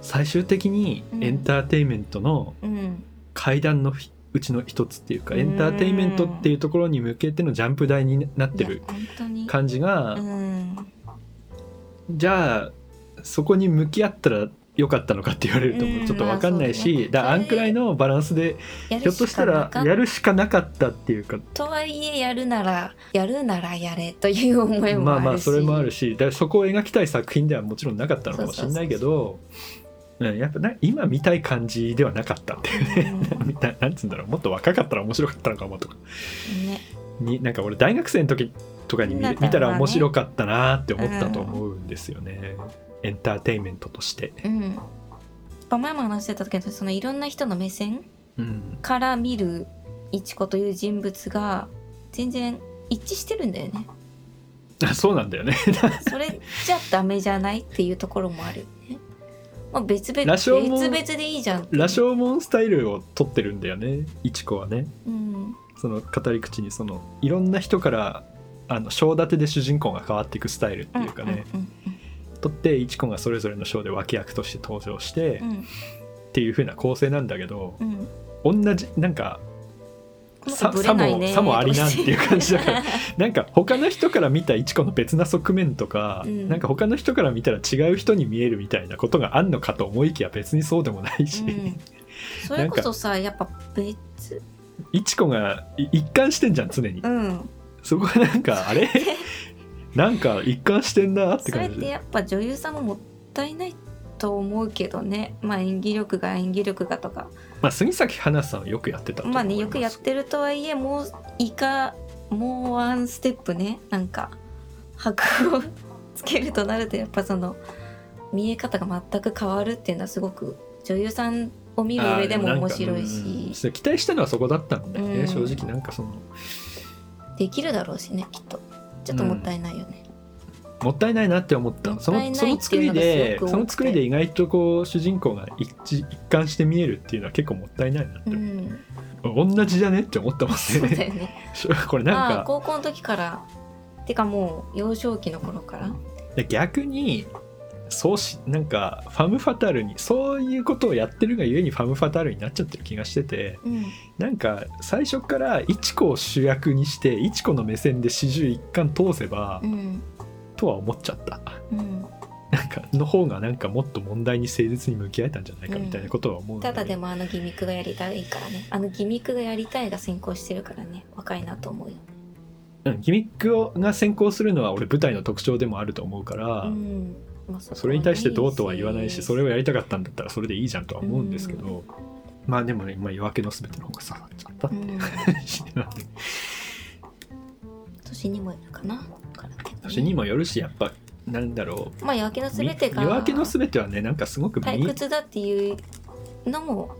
最終的にエンターテインメントのうん階段のうちの一つっていうかうん。エンターテインメントっていうところに向けてのジャンプ台になってる感じが、うん。じゃあそこに向き合ったらよかったのかって言われるとうんちょっと分かんないし、まあそうだね。だあんくらいのバランスでひょっとしたらやるしかなかったっていうか。とはいえやるならやるならやれという思いもあるし。まあまあそれもあるしだそこを描きたい作品ではもちろんなかったのかもしれないけどうんやっぱな今見たい感じではなかったっていうね。うん。ななんつうんだろう。もっと若かったら面白かったのかもとか。ね。になんか俺大学生の時とかに見たら面白かったなって思ったと思うんですよね、エンターテインメントとして、うん。前も話してたけどそのいろんな人の目線うん、から見るいちこという人物が全然一致してるんだよね。あそうなんだよね。それじゃダメじゃないっていうところもあるよね、まあ、別々別々でいいじゃん羅生門スタイルを取ってるんだよねいちこはね。うん。その語り口にそのいろんな人からあの章立てで主人公が変わっていくスタイルっていうかね、うん取っていちこがそれぞれの章で脇役として登場して、うん。うんっていう風な構成なんだけどうん。うん同じなんかささもさもありなんっていう感じだから なんか他の人から見たいちこの別な側面とか、うん。なんか他の人から見たら違う人に見えるみたいなことがあんのかと思いきや別にそうでもないし、うん。それこそさやっぱ別。いちこがい一貫してんじゃん常に、うん。そこがなんかあれ？なんか一貫してんなってそれ感じ。でってやっぱ女優さんももったいないと思うけどね。まあ演技力が演技力がとか。まあ杉咲花さんはよくやってたまあねよくやってるとはいえもういかもうワンステップね。なんか箔をつけるとなるとやっぱその見え方が全く変わるっていうのはすごく女優さんを見る上でも面白いし。期待したのはそこだったんだよね、うん。正直なんかその。できるだろうしねきっとちょっともったいないよね、もったいないなって思った。そのその作りでその作りで意外とこう主人公が一致一貫して見えるっていうのは結構もったいないなってう、ん、同じじゃねって思ったもんね。よね。これなんか高校の時から。てかもう幼少期の頃から。で逆にそうしなんかファム・ファタルにそういうことをやってるがゆえにファム・ファタルになっちゃってる気がしててうん。なんか最初からイチコを主役にしてイチコの目線で始終一貫通せば、うん。とは思っちゃった。うん。なんかの方がなんかもっと問題に誠実に向き合えたんじゃないかみたいなことは思うのただでもあのギミックがやりたいからねあのギミックがやりたいが先行してるからね。若いなと思うよ。うんギミックをが先行するのは俺舞台の特徴でもあると思うから、うんまあそれに対してどうとは言わないしそれををやりたかったんだったらそれでいいじゃんとは思うんですけど、まあでもね、まあ、夜明けのすべての方が刺さっちゃったっていう話なん。で年にもよるかな年にもよるしやっぱなんだろう。まあ夜明けのすべてが夜明けのすべてはねなんかすごく退み屈だっていうのも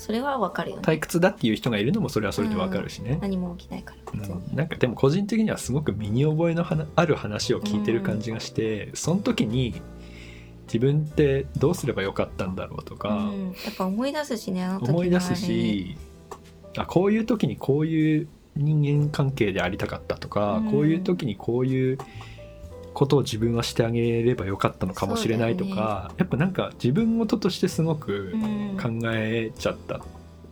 それはわかるよね。退屈だっていう人がいるのもそれはそれでわかるしね、何も起きないから別に、うんなんかでも個人的にはすごく身に覚えのある話を聞いてる感じがして、その時に自分ってどうすればよかったんだろうとか、うん。やっぱ思い出すしねあの時の思い出すしあこういう時にこういう人間関係でありたかったとか、うん。こういう時にこういうことを自分はしてあげればよかったのかもしれないとそうか、やっぱなんか自分事としてすごく考えちゃったっ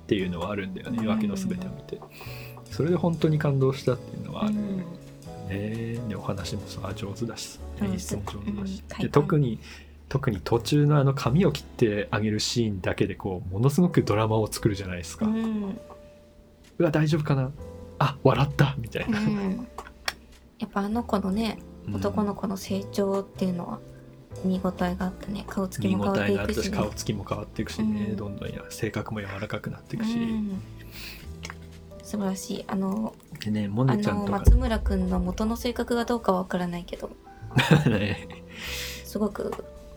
ていうのはあるんだよね、うん。夜明けのすべてを見て。それで本当に感動したっていうのはある。うん。ね。でお話もさ上手だしうん演出も上手だし、うん。で特に特に途中のあの髪を切ってあげるシーンだけでこうものすごくドラマを作るじゃないですか、ううんわ大丈夫かな？あ笑ったみたいな、うん。やっぱあの子のねうん男の子の成長っていうのは見応えがあったね顔つき見応も変わってえがあったしいくし、ね、顔つきも変わっていくしね、うん。どんどんや性格も柔らかくなっていくし、うん。素晴らしい。あのでねモあネちゃんとか。の松村くんの元の性格がどうかわからないけど。ね。すごく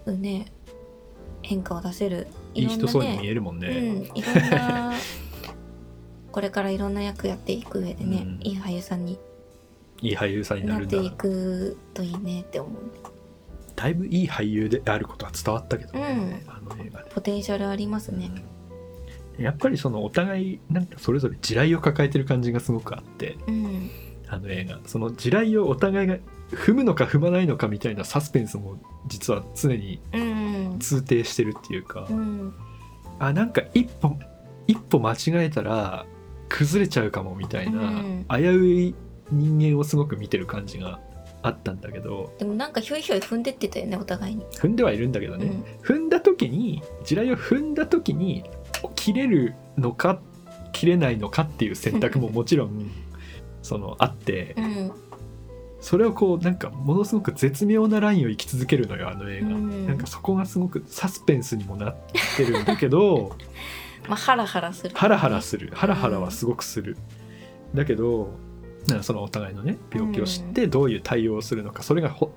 ね変化を出せる。いい人そうに見ねえるもんね、うん。いろんなこれからいろんな役やっていく上でね、うん。いい俳優さんにいい俳優さんになるんだな。っていくといいねって思う。だいぶいい俳優であることは伝わったけどね、うん。あの映画で。ポテンシャルありますね。やっぱりそのお互いなんかそれぞれ地雷を抱えてる感じがすごくあってうん。あの映画。その地雷をお互いが踏むのか踏まないのかみたいなサスペンスも実は常にうん。通底してるっていうか、うん。あなんか一歩一歩間違えたら崩れちゃうかもみたいな、うん。危うい人間をすごく見てる感じがあったんだけどでもなんかひょいひょい踏んでってたよねお互いに、踏んではいるんだけどね、うん。踏んだ時に地雷を踏んだ時に切れるのか切れないのかっていう選択ももちろんそのあってうん。それをこうなんかものすごく絶妙なラインを生き続けるのよあの映画、うん。なんかそこがすごくサスペンスにもなってるんだけど まあハラハラする、ハラハラする。ハラハラはすごくする、だけどそのお互いのね病気を知ってどういう対応をするのかそれがほ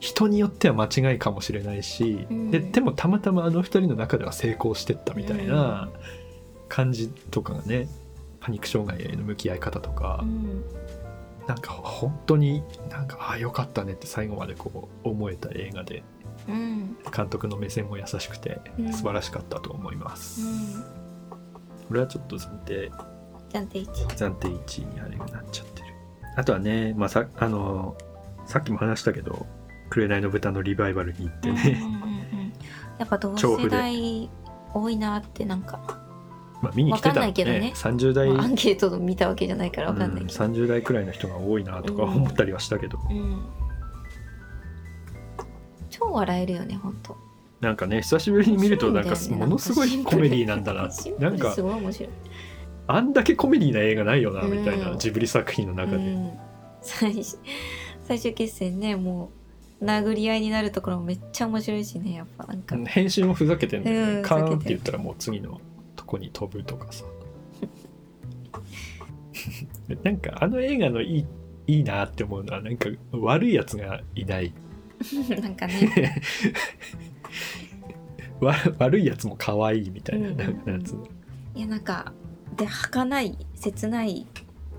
人によっては間違いかもしれないし、うん。ででもたまたまあの二人の中では成功してったみたいな感じとかがねパニック障害への向き合い方とか、うん。なんか本当になんかああよかったねって最後までこう思えた映画でうん。監督の目線も優しくてうん。素晴らしかったと思います。うん。これはちょっと暫定。暫定1暫定1位にあれがなっちゃってるあとはね、まあ、さあのさっきも話したけど「紅の豚」のリバイバルに行ってうんうんね、うんうん。やっぱ同世代多いなってなんか、まあ見に来てたわかんなのいけどね。30代、まあアンケート見たわけじゃないからわかんない。うん。けど、30代くらいの人が多いなとか思ったりはしたけど、うん。超笑えるよねほんと。なんかね久しぶりに見るとなんかものすごいコメディなんだな。なんかル。すごい面白いあんだけコメディな映画ないよなうん。みたいなジブリ作品の中で、うん、最初 最終決戦ねもう殴り合いになるところもめっちゃ面白いしねやっぱなんか、編集もふざけてんだよね、うんカーンって言ったらもう次のとこに飛ぶとかさ。なんかあの映画のいいいいなって思うのはなんか悪いやつがいない。なんかね。わ悪いやつも可愛いみたいな,、うんうんうん。なんかやついやなんかで儚い切ない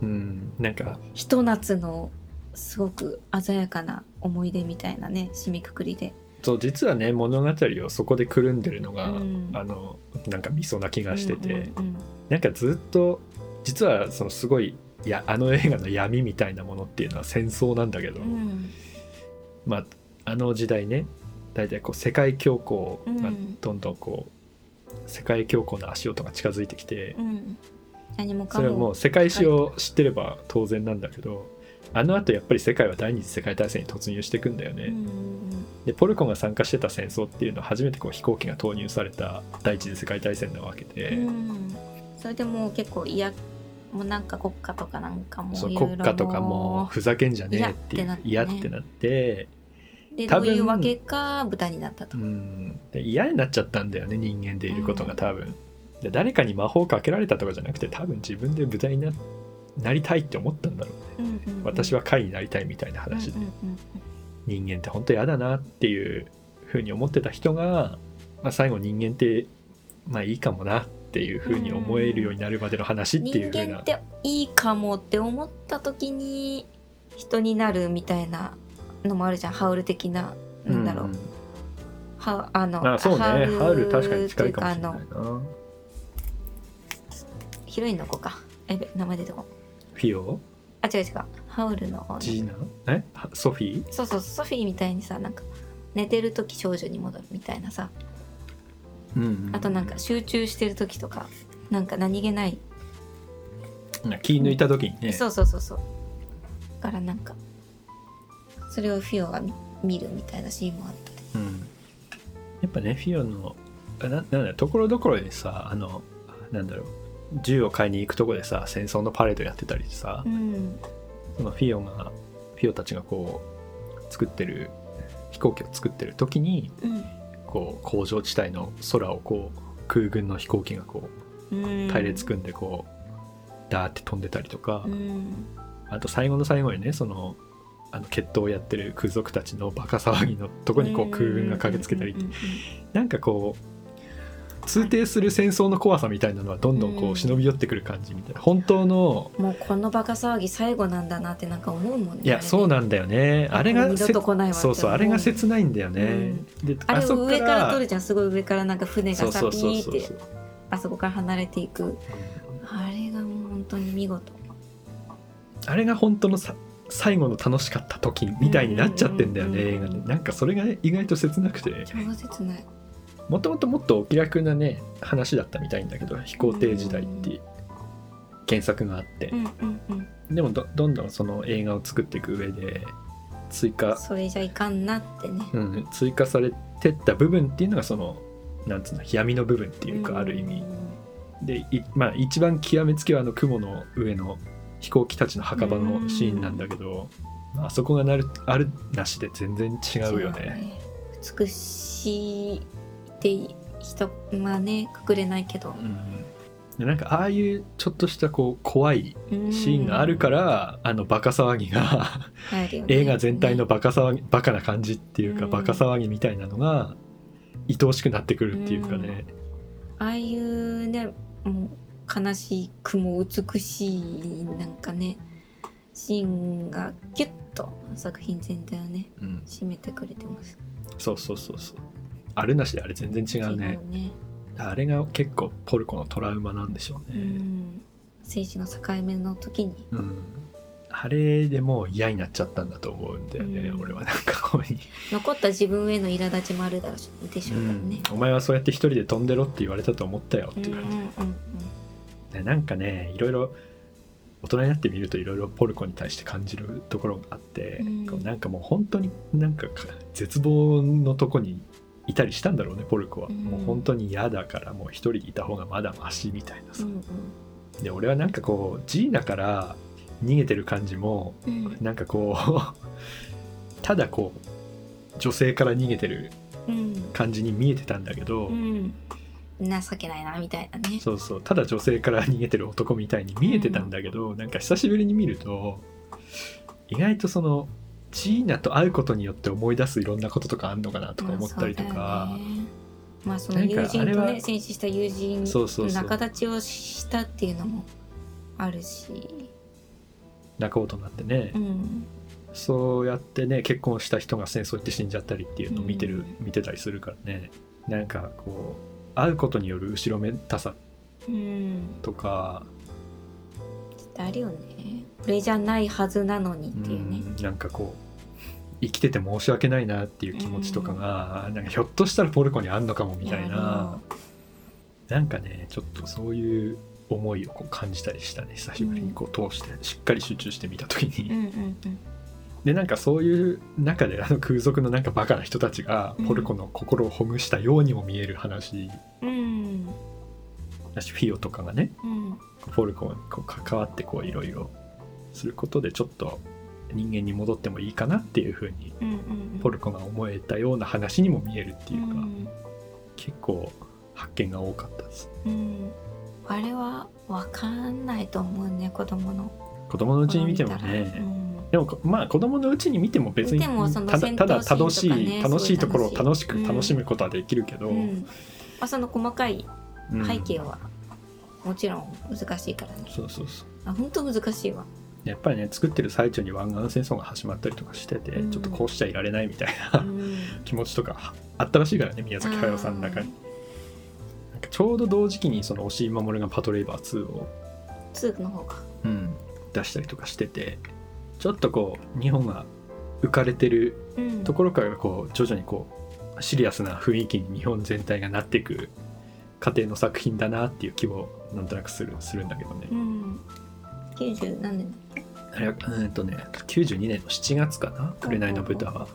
うんなんか。ひと夏のすごく鮮やかな思い出みたいなね締めくくりで、そう実はね物語をそこでくるんでるのが、うん。あのなんかミソな気がしてて、うんうんなんかずっと実はそのすごいいやあの映画の闇みたいなものっていうのは戦争なんだけど、うんうん。まああの時代ね大体こう世界恐慌がうん。どんどんこう、世界恐慌の足音が近づいてきて、うん。何もかそれはももう世界史を知ってれば当然なんだけどあのあとやっぱり世界は第二次世界大戦に突入していくんだよね。でポルコが参加してた戦争っていうのは初めてこう飛行機が投入された第一次世界大戦なわけで、それでもう結構嫌もうなんか国家とかなんかもそう国家とかもふざけんじゃねえっていう嫌ってなってでどういうわけか豚になったと、うん。で嫌になっちゃったんだよね人間でいることが多分、で誰かに魔法かけられたとかじゃなくて多分自分で豚にななりたいって思ったんだろうね、うんうんうん。私は貝になりたいみたいな話で、うんうんうん人間って本当嫌だなっていうふうに思ってた人が、まあ、最後人間ってまあいいかもなっていうふうに思えるようになるまでの話っていうふうな。人間っていいかもって思った時に人になるみたいなのもあるじゃんハウル的ななんだろう、んはあのあそうね。ハウル確かに近いかもしれないな。あのヒロインの子か。えべ名前出てこん。フィオ？あ違う違う。ハウルのジーナ？え？はソフィー？そうそうソフィーみたいにさなんか寝てる時少女に戻るみたいなさ。うんうん。あとなんか集中してる時とかなんか何気ない、気抜いた時にね。そうそうそうそう。だからなんかそれをフィオが見見るみたいなシーンもあった。でうん、やっぱねフィオのあななんだところどころでさあのなんだろう銃を買いに行くとこでさ戦争のパレードやってたりさ、うんそのフィオがフィオたちがこう作ってる飛行機を作ってる時にうんこう工場地帯の空をこう空軍の飛行機がこう隊列組んでこうダーって飛んでたりとか、うん。あと最後の最後にねそのあの決闘をやってる空賊たちのバカ騒ぎのとこにこう空軍が駆けつけたりなんかこう通底する戦争の怖さみたいなのはどんどんこう忍び寄ってくる感じみたいな。本当のもうこのバカ騒ぎ最後なんだなってなんか思うもんね。いやそうなんだよね。あれがもう二度と来ないわって思う。そうそうあれが切ないんだよね、であれを上から撮るじゃんすごい上からなんか船がさピーってあそこから離れていく。あれがもう本当に見事。あれが本当のさ最後の楽しかった時みたいになっちゃってんだよね、映画で。なんかそれが意外と切なくて。超切ないもともともっとお気楽なね話だったみたいんだけど飛行艇時代って原作があって。でもどどんどんその映画を作っていく上で追加、それじゃいかんなってね。うん、追加されてった部分っていうのがそのなんつうの闇の部分っていうかある意味。でいまあ一番極めつけはあの雲の上の飛行機たちの墓場のシーンなんだけど、まああそこがなるあるなしで全然違うよね。美しいって人まあね隠れないけど。うん、でなんかああいうちょっとしたこう怖いシーンがあるから、あのバカ騒ぎがね。映画全体のバカ騒ぎバカな感じっていうか、うん。バカ騒ぎみたいなのが愛おしくなってくるっていうかね、ああいうねもう悲しくも美しいなんかねシーンがギュッと作品全体をねうん。締めてくれてます。そうそうそうそう。あるなしであれ全然違うね。ね。あれが結構ポルコのトラウマなんでしょううね、ん。政治の境目の時に。うん。あれでもう嫌になっちゃったんだと思うんだよね、うん。俺はなんかこういう残った自分への苛立ちもあるだろうでしょうからね、お前はそうやって一人で飛んでろって言われたと思ったよってうん、うん言われて、うんでなんかねいろいろ大人になってみるといろいろポルコに対して感じるところがあって、うん。こうなんかもう本当になんかか絶望のとこにいたりしたんだろうねポルコは、うん。もう本当に嫌だからもう一人でいた方がまだマシみたいなさ、うんで俺はなんかこうジーナから逃げてる感じもうんうん。なんかこう ただこう女性から逃げてるうん。感じに見えてたんだけど、うん情けないなみたいなね。そうそう。ただ女性から逃げてる男みたいに見えてたんだけど、なんか久しぶりに見ると意外とそのジーナと会うことによって思い出すいろんなこととかあんのかなとか思ったりとか、まあそうだよね。まあその友人とね戦死した友人そうそうそう。仲立ちをしたっていうのもあるし。仲人になってね、うん。そうやってね結婚した人が戦争行って死んじゃったりっていうのを見てる、うん。見てたりするからね。なんかこう会うことによる後ろめたさうんとか、絶対あるよね。これじゃないはずなのにっていうね。うんなんかこう生きてて申し訳ないなっていう気持ちとかが、なんかひょっとしたらポルコにあんのかもみたいな。なんかねちょっとそういう思いをこう感じたりしたね久しぶりにこう通してしっかり集中してみた時に、うんうんうんでなんかそういう中であの空賊のなんかバカな人たちがうん。ポルコの心をほぐしたようにも見える話。うん。だしフィオとかがねうん。ポルコにこう関わってこういろいろすることでちょっと人間に戻ってもいいかなっていう風にうんうんポルコが思えたような話にも見えるっていうか、うん。結構発見が多かったです。うん。あれは分かんないと思うね子供の。子供のうちに見ても頃見たら。うね、んでもまあ子供のうちに見ても別に見てもそのただ戦闘ただシーンとかね。楽しい楽しいところを楽しく楽しむことはできるけど、うん。まあ、その細かいうん。背景はもちろん難しいからね、そうそうそう。あ本当難しいわ。やっぱりね作ってる最中に湾岸戦争が始まったりとかしてて、うん。ちょっとこうしちゃいられないみたいな、うん。気持ちとかあったらしいからね宮崎駿さんの中に。なんかちょうど同時期にその押井守が「パトレイバー2を」2の方か。うん出したりとかしててちょっとこう日本が浮かれてるうん。ところからこう徐々にこうシリアスな雰囲気に日本全体がなっていく過程の作品だなっていう気もなんとなくするするんだけどね。う。ん。90何年あれはうんとね92年の7月かな「紅の豚は」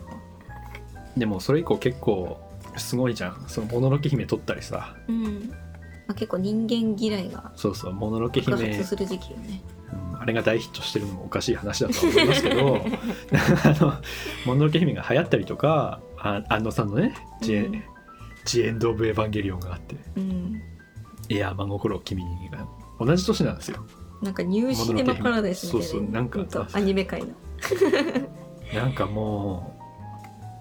でもそれ以降結構すごいじゃん。そのもののけ姫撮ったりさ。うん、まあ、結構人間嫌いがそうそうもののけ爆姫発する時期よね。うんあれが大ヒットしてるのもおかしい話だとは思いますけど あのもののけ姫が流行ったりとかあ安野さんのね「ジエ,、うん。ジエンド・オブ・エヴァンゲリオン」があってうん「いや真心を君に」が同じ年なんですよ。なんかニューシネマパラダイスみたいな、ね、そうそうなんかアニメ界の。なんかもう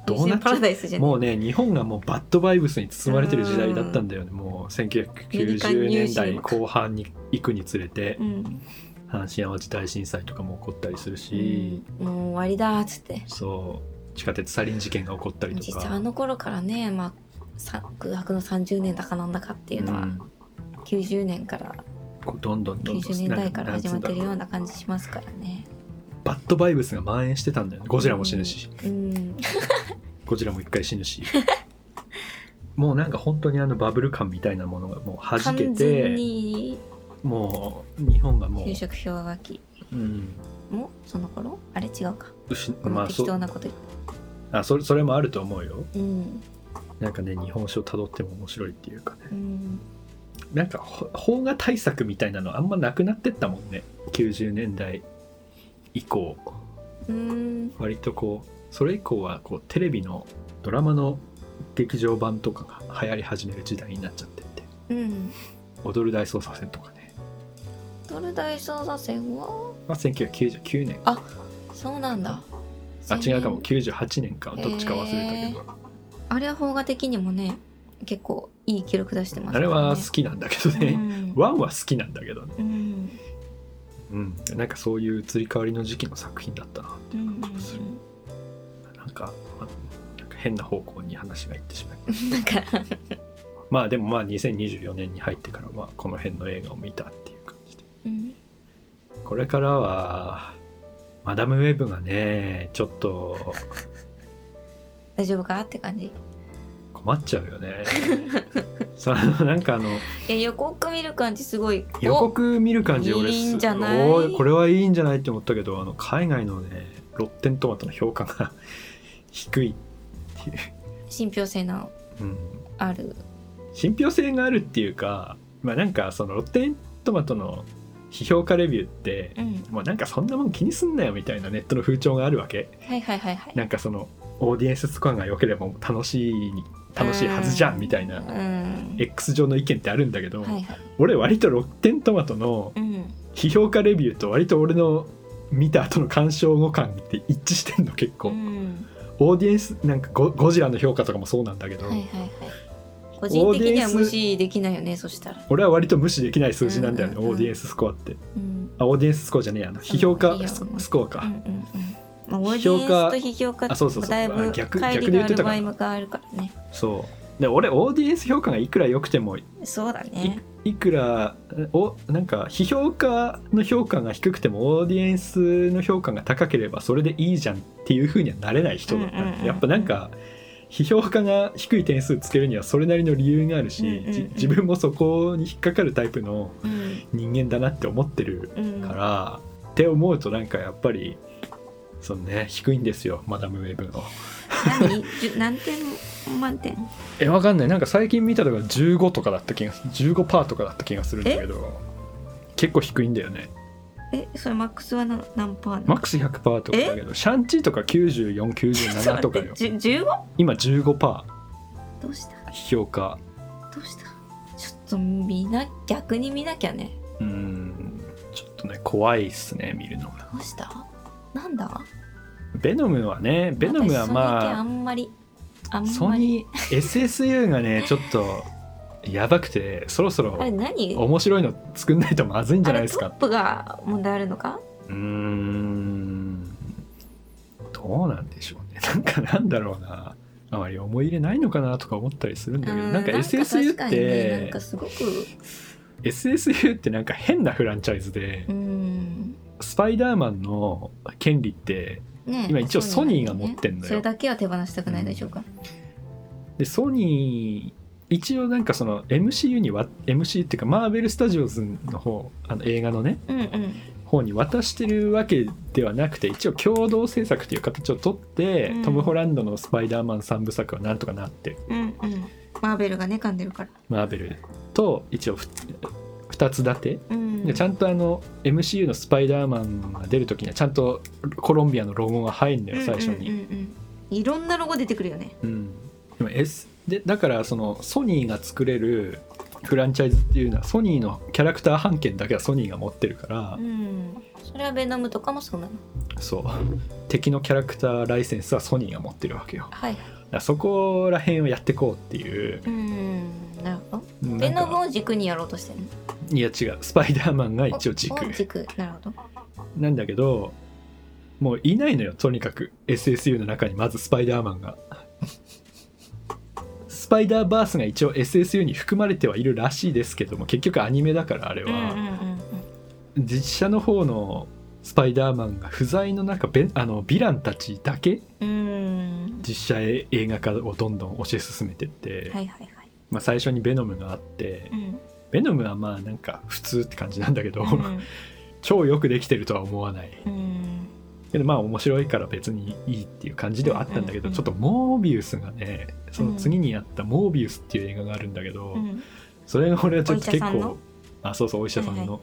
どうなっちゃうもうね日本がもうバッドバイブスに包まれてる時代だったんだよね。もう1990年代後半に行くにつれて。うん、阪神・淡路大震災とかも起こったりするし、うん、もう終わりだーっつって。そう。地下鉄サリン事件が起こったりとか。実際あの頃からね、まあ、さ空白の30年だかなんだかっていうのは、うん。90年からどんどんどんどん90年代から始まってるようなな感じしますからね。バッドバイブスが蔓延してたんだよね。ゴジラも死ぬし、うん、ゴジラも一回死ぬし。もうなんか本当にあのバブル感みたいなものがもう弾け完全てにもう日本がもう給食氷河期。うん。もその頃？あれ違うか。失ごめん適まあそう当なこと言っあそれそれもあると思うよ。たうん。なんかね日本史をたどっても面白いっていうかね。うん。なんかほ邦画対策みたいなのあんまなくなってったもんね。90年代以降。うん。割とこうそれ以降はこうテレビのドラマの劇場版とかが流行り始める時代になっちゃってって。うん「踊る大捜査線」とかね、ドル大捜査線は？まあ、1999年あそうなんだ。あ違うかも。98年か。どっちか忘れたけど、あれは邦画的にもね結構いい記録出してますあれは好きなんだけどね、うん。ワンは好きなんだけどね。うん。うん。なんかそういう移り変わりの時期の作品だったなうんうんなんかまなんか変な方向に話がいってしまいましまあでもまあ2024年に入ってからまあこの辺の映画を見たっていうん。これからはマダムウェブがねちょっと大丈夫かって感じ？困っちゃうよね。そのなんかあのえ予告見る感じすごい。予告見る感じ俺いいんじゃない？これはいいんじゃないって思ったけどあの海外のねロッテントマトの評価が 低いっていう、お信憑性のうん、ある信憑性があるっていうかまあなんかそのロッテントマトの批評家レビューってうん。もうなんかそんなもん気にすんなよみたいなネットの風潮があるわけ。はいはいはいはい。なんかそのオーディエンススコアが良ければ楽しいに楽しいはずじゃんみたいなうん。X 上の意見ってあるんだけど、はいはい。俺割とロッテントマトのうん。批評家レビューと割と俺の見た後の鑑賞後感って一致してんの結構、うん。オーディエンスなんかゴゴジラの評価とかもそうなんだけど、はいはいはい個人的には無視できないよねそしたら。俺は割と無視できない数字なんだよね、うんうんうんオーディエンススコアって。うん。あオーディエンススコアじゃねえや。あの批評家うんススコアか、うんうんうん。まあオーディエン家スと批評家あそうそうそう。だいぶあ逆乖離逆で言ってたかながあるからね。そう。で俺オーディエンス評価がいくら良くてもそうだね。いくらおなんか批評家の評価が低くてもオーディエンスの評価が高ければそれでいいじゃんっていう風にはなれない人だった、うんうんうんうん。やっぱなんか批評家が低い点数つけるにはそれなりの理由があるし、うんうんうん。じ自分もそこに引っかかるタイプのうん人間だなって思ってるうんから、って思うとなんかやっぱりそのね低いんですよマダムウェブの。何？点？満点？えわかんない。なんか最近見たのが15とかだった気がする。15パーとかだった気がするんだけど結構低いんだよねえそれマックスは何何パーなの？マックス100パーとかだけどシャンチーとか9497とかよ。じゅ 15? 今15パどうした？評家どうした？ちょっと見な逆に見なきゃね。うーん。ちょっとね怖いっすね見るのが。どうした？なんだ？ベノムはねベノムは私まああんまりあんまり。ソニー SSU がねちょっとやばくてそろそろあれ何？面白いの作んないとまずいんじゃないですか？トップが問題あるのか？うーんどうなんでしょうね。なんかなんだろうな。あまり思い入れないのかなとか思ったりするんだけどうなんか SSU っ確かにねなんてかすごく SSU ってなんか変なフランチャイズでうん。スパイダーマンの権利ってね今一応ソニーが持ってんのよ。それだけは手放したくないでしょうか、でソニー一応なんかその MCU にわ MCU っていうかマーベル・スタジオズの方あの映画のねうん、うん。方に渡してるわけではなくて一応共同制作という形をとって、うん。トム・ホランドのスパイダーマン3部作はなんとかなって。るうんうん。マーベルがね噛んでるから。マーベルと一応ふ2つ立て、うん。でちゃんとあの MCU のスパイダーマンが出る時にはちゃんとコロンビアのロゴが入るんだよ最初に、うんうんうん。うんいろんなロゴ出てくるよね。うん。でも S でだからそのソニーが作れるフランチャイズっていうのはソニーのキャラクター半券だけはソニーが持ってるから、うん。それはベノムとかもそうなの？そう。敵のキャラクターライセンスはソニーが持ってるわけよ。はいらそこら辺をやってこうっていう。うん。なるほど。ベノムかを軸にやろうとしてるの？いや違う。スパイダーマンが一応軸。軸。なるほど。なんだけどもういないのよとにかく。SSU の中にまずスパイダーマンが。スパイダーバースが一応 SSU に含まれてはいるらしいですけども結局アニメだからあれは、うん実写の方のスパイダーマンが不在の中ベあのヴィランたちだけ実写映画化をどんどん推し進めてって、まあ、最初にベノムがあってうん。ベノムはまあなんか普通って感じなんだけど、うん。超よくできてるとは思わない。うんけどまあ面白いから別にいいっていう感じではあったんだけど、ちょっとモービウスがねその次にやったモービウスっていう映画があるんだけど、うんそれが俺はちょっと結構あそうそうお医者さんの、は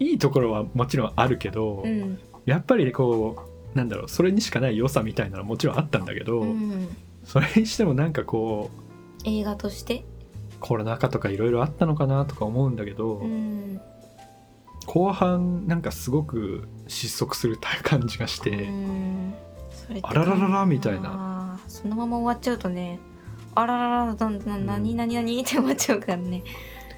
いい。いところはもちろんあるけど、うん。やっぱりこうなんだろうそれにしかない良さみたいなのはもちろんあったんだけど、うん。それにしてもなんかこう映画として？コロナ禍とかいろいろあったのかなとか思うんだけど、うん。後半なんかすごく失速する感じがして、あららららみたいな。そのまま終わっちゃうとねあららら何何何って終わっちゃうからね。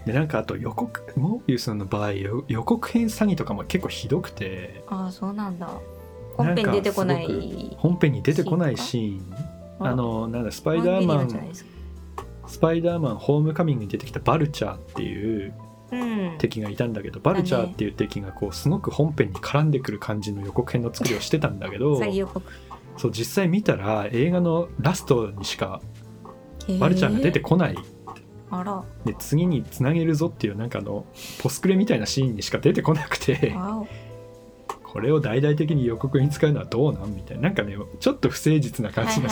でなんかあと予告モービウスの場合よ予告編詐欺とかも結構ひどくて。ああそうなんだ。本編出てこない本編に出てこないシーン。あのなんだスパイダーママンスパイダーマンホームカミングに出てきたバルチャーっていううん敵がいたんだけどバルチャーっていう敵がこうすごく本編に絡んでくる感じの予告編の作りをしてたんだけどそう実際見たら映画のラストにしかバルチャーが出てえーこない、あら。で次につなげるぞっていうなんかあのポスクレみたいなシーンにしか出てこなくてこれを大々的に予告に使うのはどうなん？みたいな。なんかねちょっと不誠実な感はいじが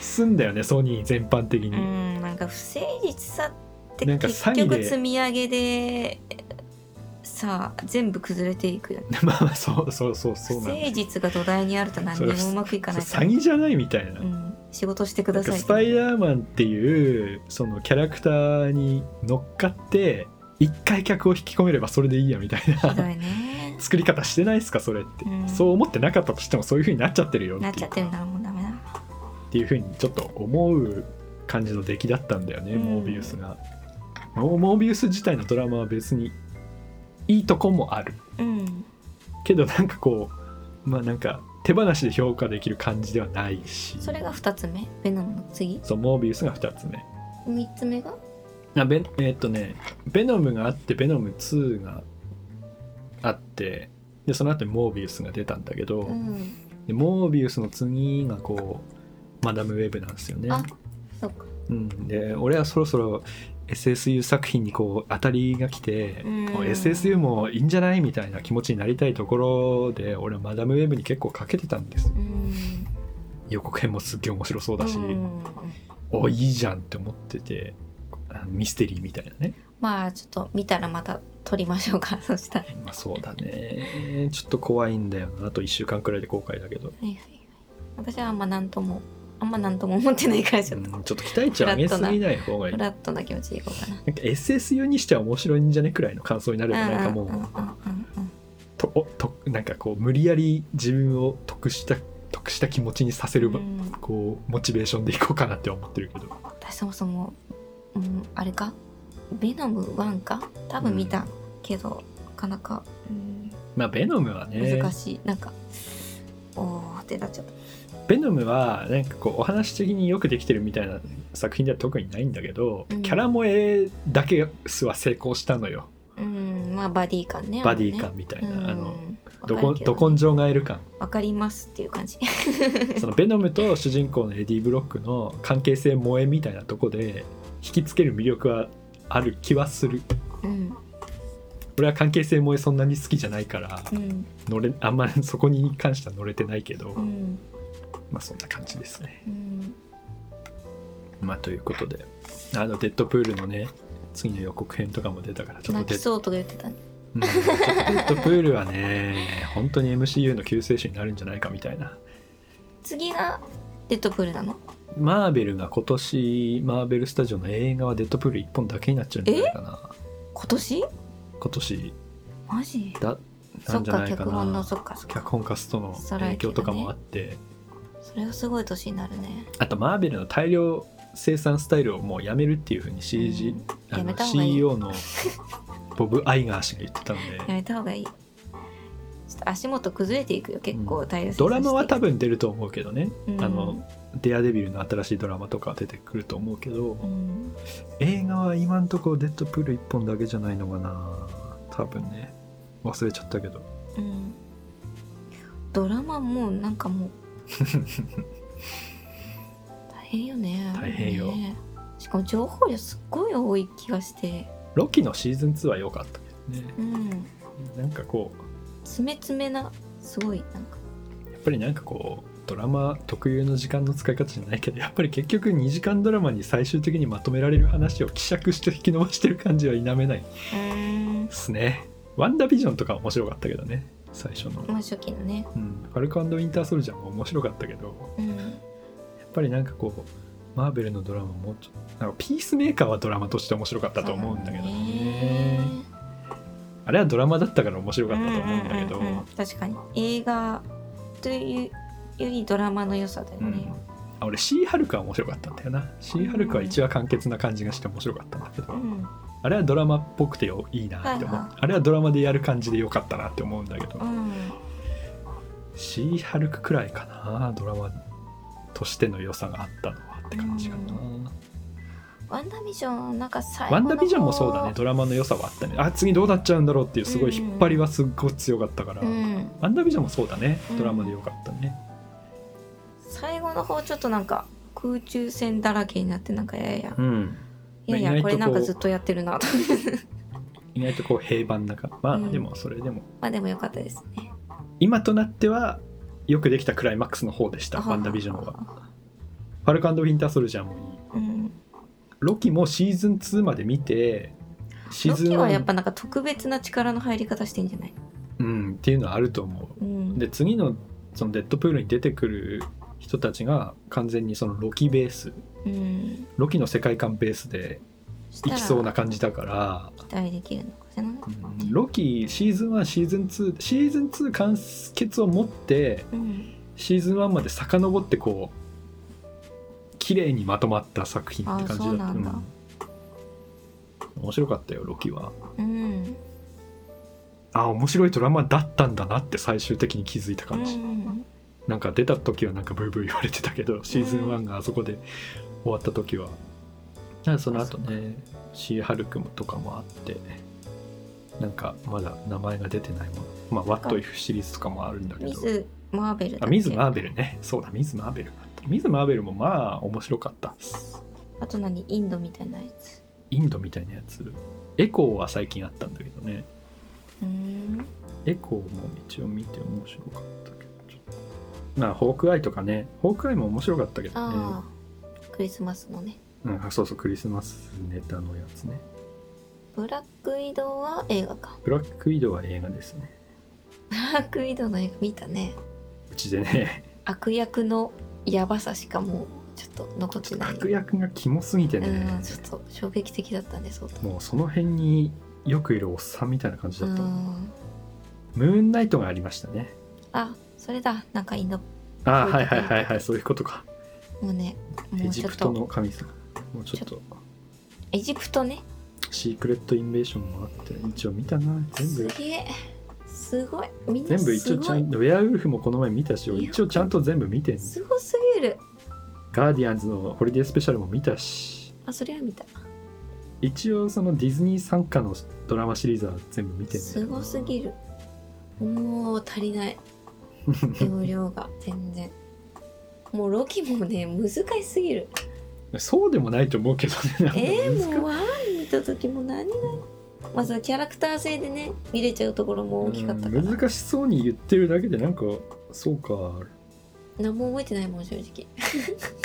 すんだよねソニー全般的に、うんなんか不誠実さってなんか結詐欺で局積み上げでさあ全部崩れていくよね まあまあそうそうそうそう不な誠実が土台にあると何にもうまくいかない。から詐欺じゃないみたいな,、うん、仕事してくなんかださいスパイダーマンっていうそのキャラクターに乗っかって一回客を引き込めればそれでいいやみたいひどないね。作り方してないですかそれって、うん。そう思ってなかったとしてもそういう風になっちゃってるよってなっちゃってるならもうダメだ。っていう風にちょっと思う感じの出来だったんだよね、うん。モービウスがモモービウス自体のドラマは別にいいとこもある。うんけどなんかこうまあなんか手放しで評価できる感じではないし。それが2つ目？ベノムの次？そうモービウスが2つ目。3つ目が？あベえーっとねベノムがあってベノム2があってでその後にモービウスが出たんだけど、うん。でモービウスの次がこうマダムウェブなんですよね。あそっか。うん、で俺はそろそろ SSU 作品にこう当たりが来て、うん。SSU もいいんじゃないみたいな気持ちになりたいところで俺はマダムウェブに結構かけてたんですうん。予告編もすっげえ面白そうだし、うん。おいいじゃんって思っててミステリーみたいなね。まあちょっと見たらまた撮りましょうか そしたら。まあそうだね。ちょっと怖いんだよな。あと1週間くらいで公開だけど、はいはいはい。私はあんま何ともあんま何とも思ってないからちょっと。うんちょっと期待値を上げすぎない方がいい。フラットな気持ちでいこうかな。なんか SSU にしては面白いんじゃね？くらいの感想になればなんかもう、んんうんうんうん。とおとなんかこう無理やり自分を得した得した気持ちにさせる、うん。こうモチベーションでいこうかなって思ってるけど。私そもそも、うん、あれか？ベノム1か？多分見たけど、なかなか、うん、まあベノムはね。難しい。なんかおーってなっちゃったベノムはなんかこうお話的によくできてるみたいな作品では特にないんだけど、うん。キャラ萌えだけは成功したのよ。うん。まあバディ感ねバディ感みたいな、うん。あのわどこど根性ガエル感。わかりますっていう感じ。そのベノムと主人公のエディ・ブロックの関係性萌えみたいなとこで引きつける魅力はある気はする。うん。俺は関係性萌えそんなに好きじゃないからうん。乗れあんまりそこに関しては乗れてないけど、うんまあそんな感じですね。うん。まあということで。あのデッドプールのね次の予告編とかも出たからちょっと泣きそうとか言ってたね。うん。デッドプールはね本当に MCU の救世主になるんじゃないかみたいな。次がデッドプールなの？マーベルが今年マーベルスタジオの映画はデッドプール1本だけになっちゃうんじゃないかな。今年？今年。マジ？だなんじゃないか脚本のなそっかそっか。脚本家ストの影響とかもあって、それはすごい年になるね。あとマーベルの大量生産スタイルをもうやめるっていうふうに CG、うん。やめた方がいい。CEO のボブ・アイガー氏が言ってたのやでめた方がいい。ちょっと足元崩れていくよ結構大量ドラマは多分、分出ると思うけどね、うん。あのデアデビルの新しいドラマとか出てくると思うけど、うん、映画は今んところデッドプール1本だけじゃないのかな。多分ね。忘れちゃったけど。うん、ドラマもうなんかもう大変よね大変よ。ねしかも情報量すっごい多い気がして。ロキのシーズン2は良かったけどね。うん。なんかこう詰め詰めなすごいなんか。やっぱりなんかこうドラマ特有の時間の使い方じゃないけどやっぱり結局2時間ドラマに最終的にまとめられる話を希釈して引き伸ばしてる感じは否めない。うん。ですね。ワンダービジョンとか面白かったけどね最初の、まあ初期のね。うん、ファルコウィンターソルジャーも面白かったけどうん。やっぱりなんかこうマーベルのドラマもうちょっとなんかピースメーカーはドラマとして面白かったと思うんだけど。ね。あれはドラマだったから面白かったと思うんだけど、うんうんうん。うん確かに。映画というよりドラマの良さだようん。ね、あ俺シーハルクは面白かったんだよな。シーハルクは一話完結な感じがして面白かったんだけど、うんあれはドラマっぽくてよいいなって思う、はいはい。あれはドラマでやる感じでよかったなって思うんだけど、うん。シーハルクくらいかなドラマとしての良さがあったのはって感じかな、ワンダービジョンなんか最後ワンダービジョンもそうだね。ドラマの良さはあったね。あ次どうなっちゃうんだろうっていうすごい引っ張りはすっごい強かったから、うん。ワンダービジョンもそうだね。うん。ドラマで良かったね、最後の方ちょっとなんか空中戦だらけになってなんかやや。うんいやいやこれなんかずっとやってるなと。意外とこう平凡なか。まあ、うん。でもそれでも。まあでもよかったですね。今となってはよくできたクライマックスの方でしたワンダービジョンは。ファルコウィンターソルジャーもいい。うん。ロキもシーズン2まで見てシーズンロキはやっ1ぱなんか特別な力の入り方してんじゃない？うんっていうのはあると思う。うん。で次のそのデッドプールに出てくる人たちが完全にそのロキベースうん。ロキの世界観ベースでいきそうな感じだから、期待できるのかしらうん。ロキシーズン1シーズン2シーズン2完結を持ってうんシーズン1まで遡ってこう綺麗にまとまった作品って感じだった。うなん面白かったよロキは。うん。あ面白いドラマだったんだなって最終的に気づいたう感じ、んなんか出た時はなんかブーブー言われてたけどシーズン1があそこで終わった時は、その後ね。シーハルクもとかもあってなんかまだ名前が出てないもの。まあ「What If」シリーズとかもあるんだけど。ミズ・マーベルあミズ・マーベルね。そうだミズ・マーベルミズ・マーベルもまあ面白かったあと何？インドみたいなやつ。インドみたいなやつ。エコーは最近あったんだけどね。うん。エコーも一応見て面白かったけどまあホークアイとかね。ホークアイも面白かったけどねクリスマスのね。うん、あそうそうクリスマスネタのやつね。ブラックウィドウは映画か。ブラックウィドウは映画ですね。ブラックウィドウの映画見たね。うちでね。悪役のヤバさしかもうちょっと残ってない。悪役がキモすぎてね。うんちょっと衝撃的だったねそうもうその辺によくいるおっさんみたいな感じうだった。もん。んムーンナイトがありましたね。あそれだ。なんかインドあはいはいはいはいそういうことかもうねもエうちょっジプトのと神様。もうちょっと。エジプトね。シークレットインベーションもあって一応見たな。全部。すげえ。すごい。みんな全部一応ちゃんとウェアウルフもこの前見たし一応ちゃんと全部見てんすごすぎる。ガーディアンズのホリデースペシャルも見たし。あそれは見た。一応そのディズニー参加のドラマシリーズは全部見てんだすよごすぎる。もう足りない。容量が。全然もうロキもね難しすぎる。そうでもないと思うけどねえー、難もうワン見た時も何がまずキャラクター性でね見れちゃうところも大きかったから。うん難しそうに言ってるだけでなんかそうか。何も覚えてないもん正直。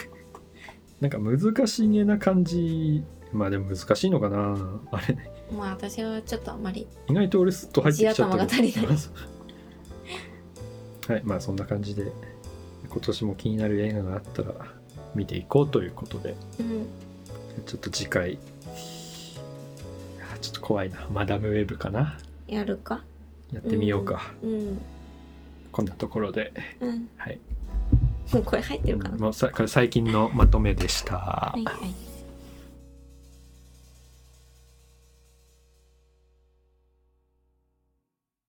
なんか難しげな感じ。まあでも難しいのかな。あれ。まあ私はちょっとあんまり。意外と俺スッと入ってきちゃった地頭が足りない。はいまあそんな感じで今年も気になる映画があったら見ていこうということで。うん。ちょっと次回。あちょっと怖いな。マダムウェブかな。やるか？やってみようか、うん。こんなところで。うん。はい。もうこれ入ってるかな、もうさこれ最近のまとめでした、はいはい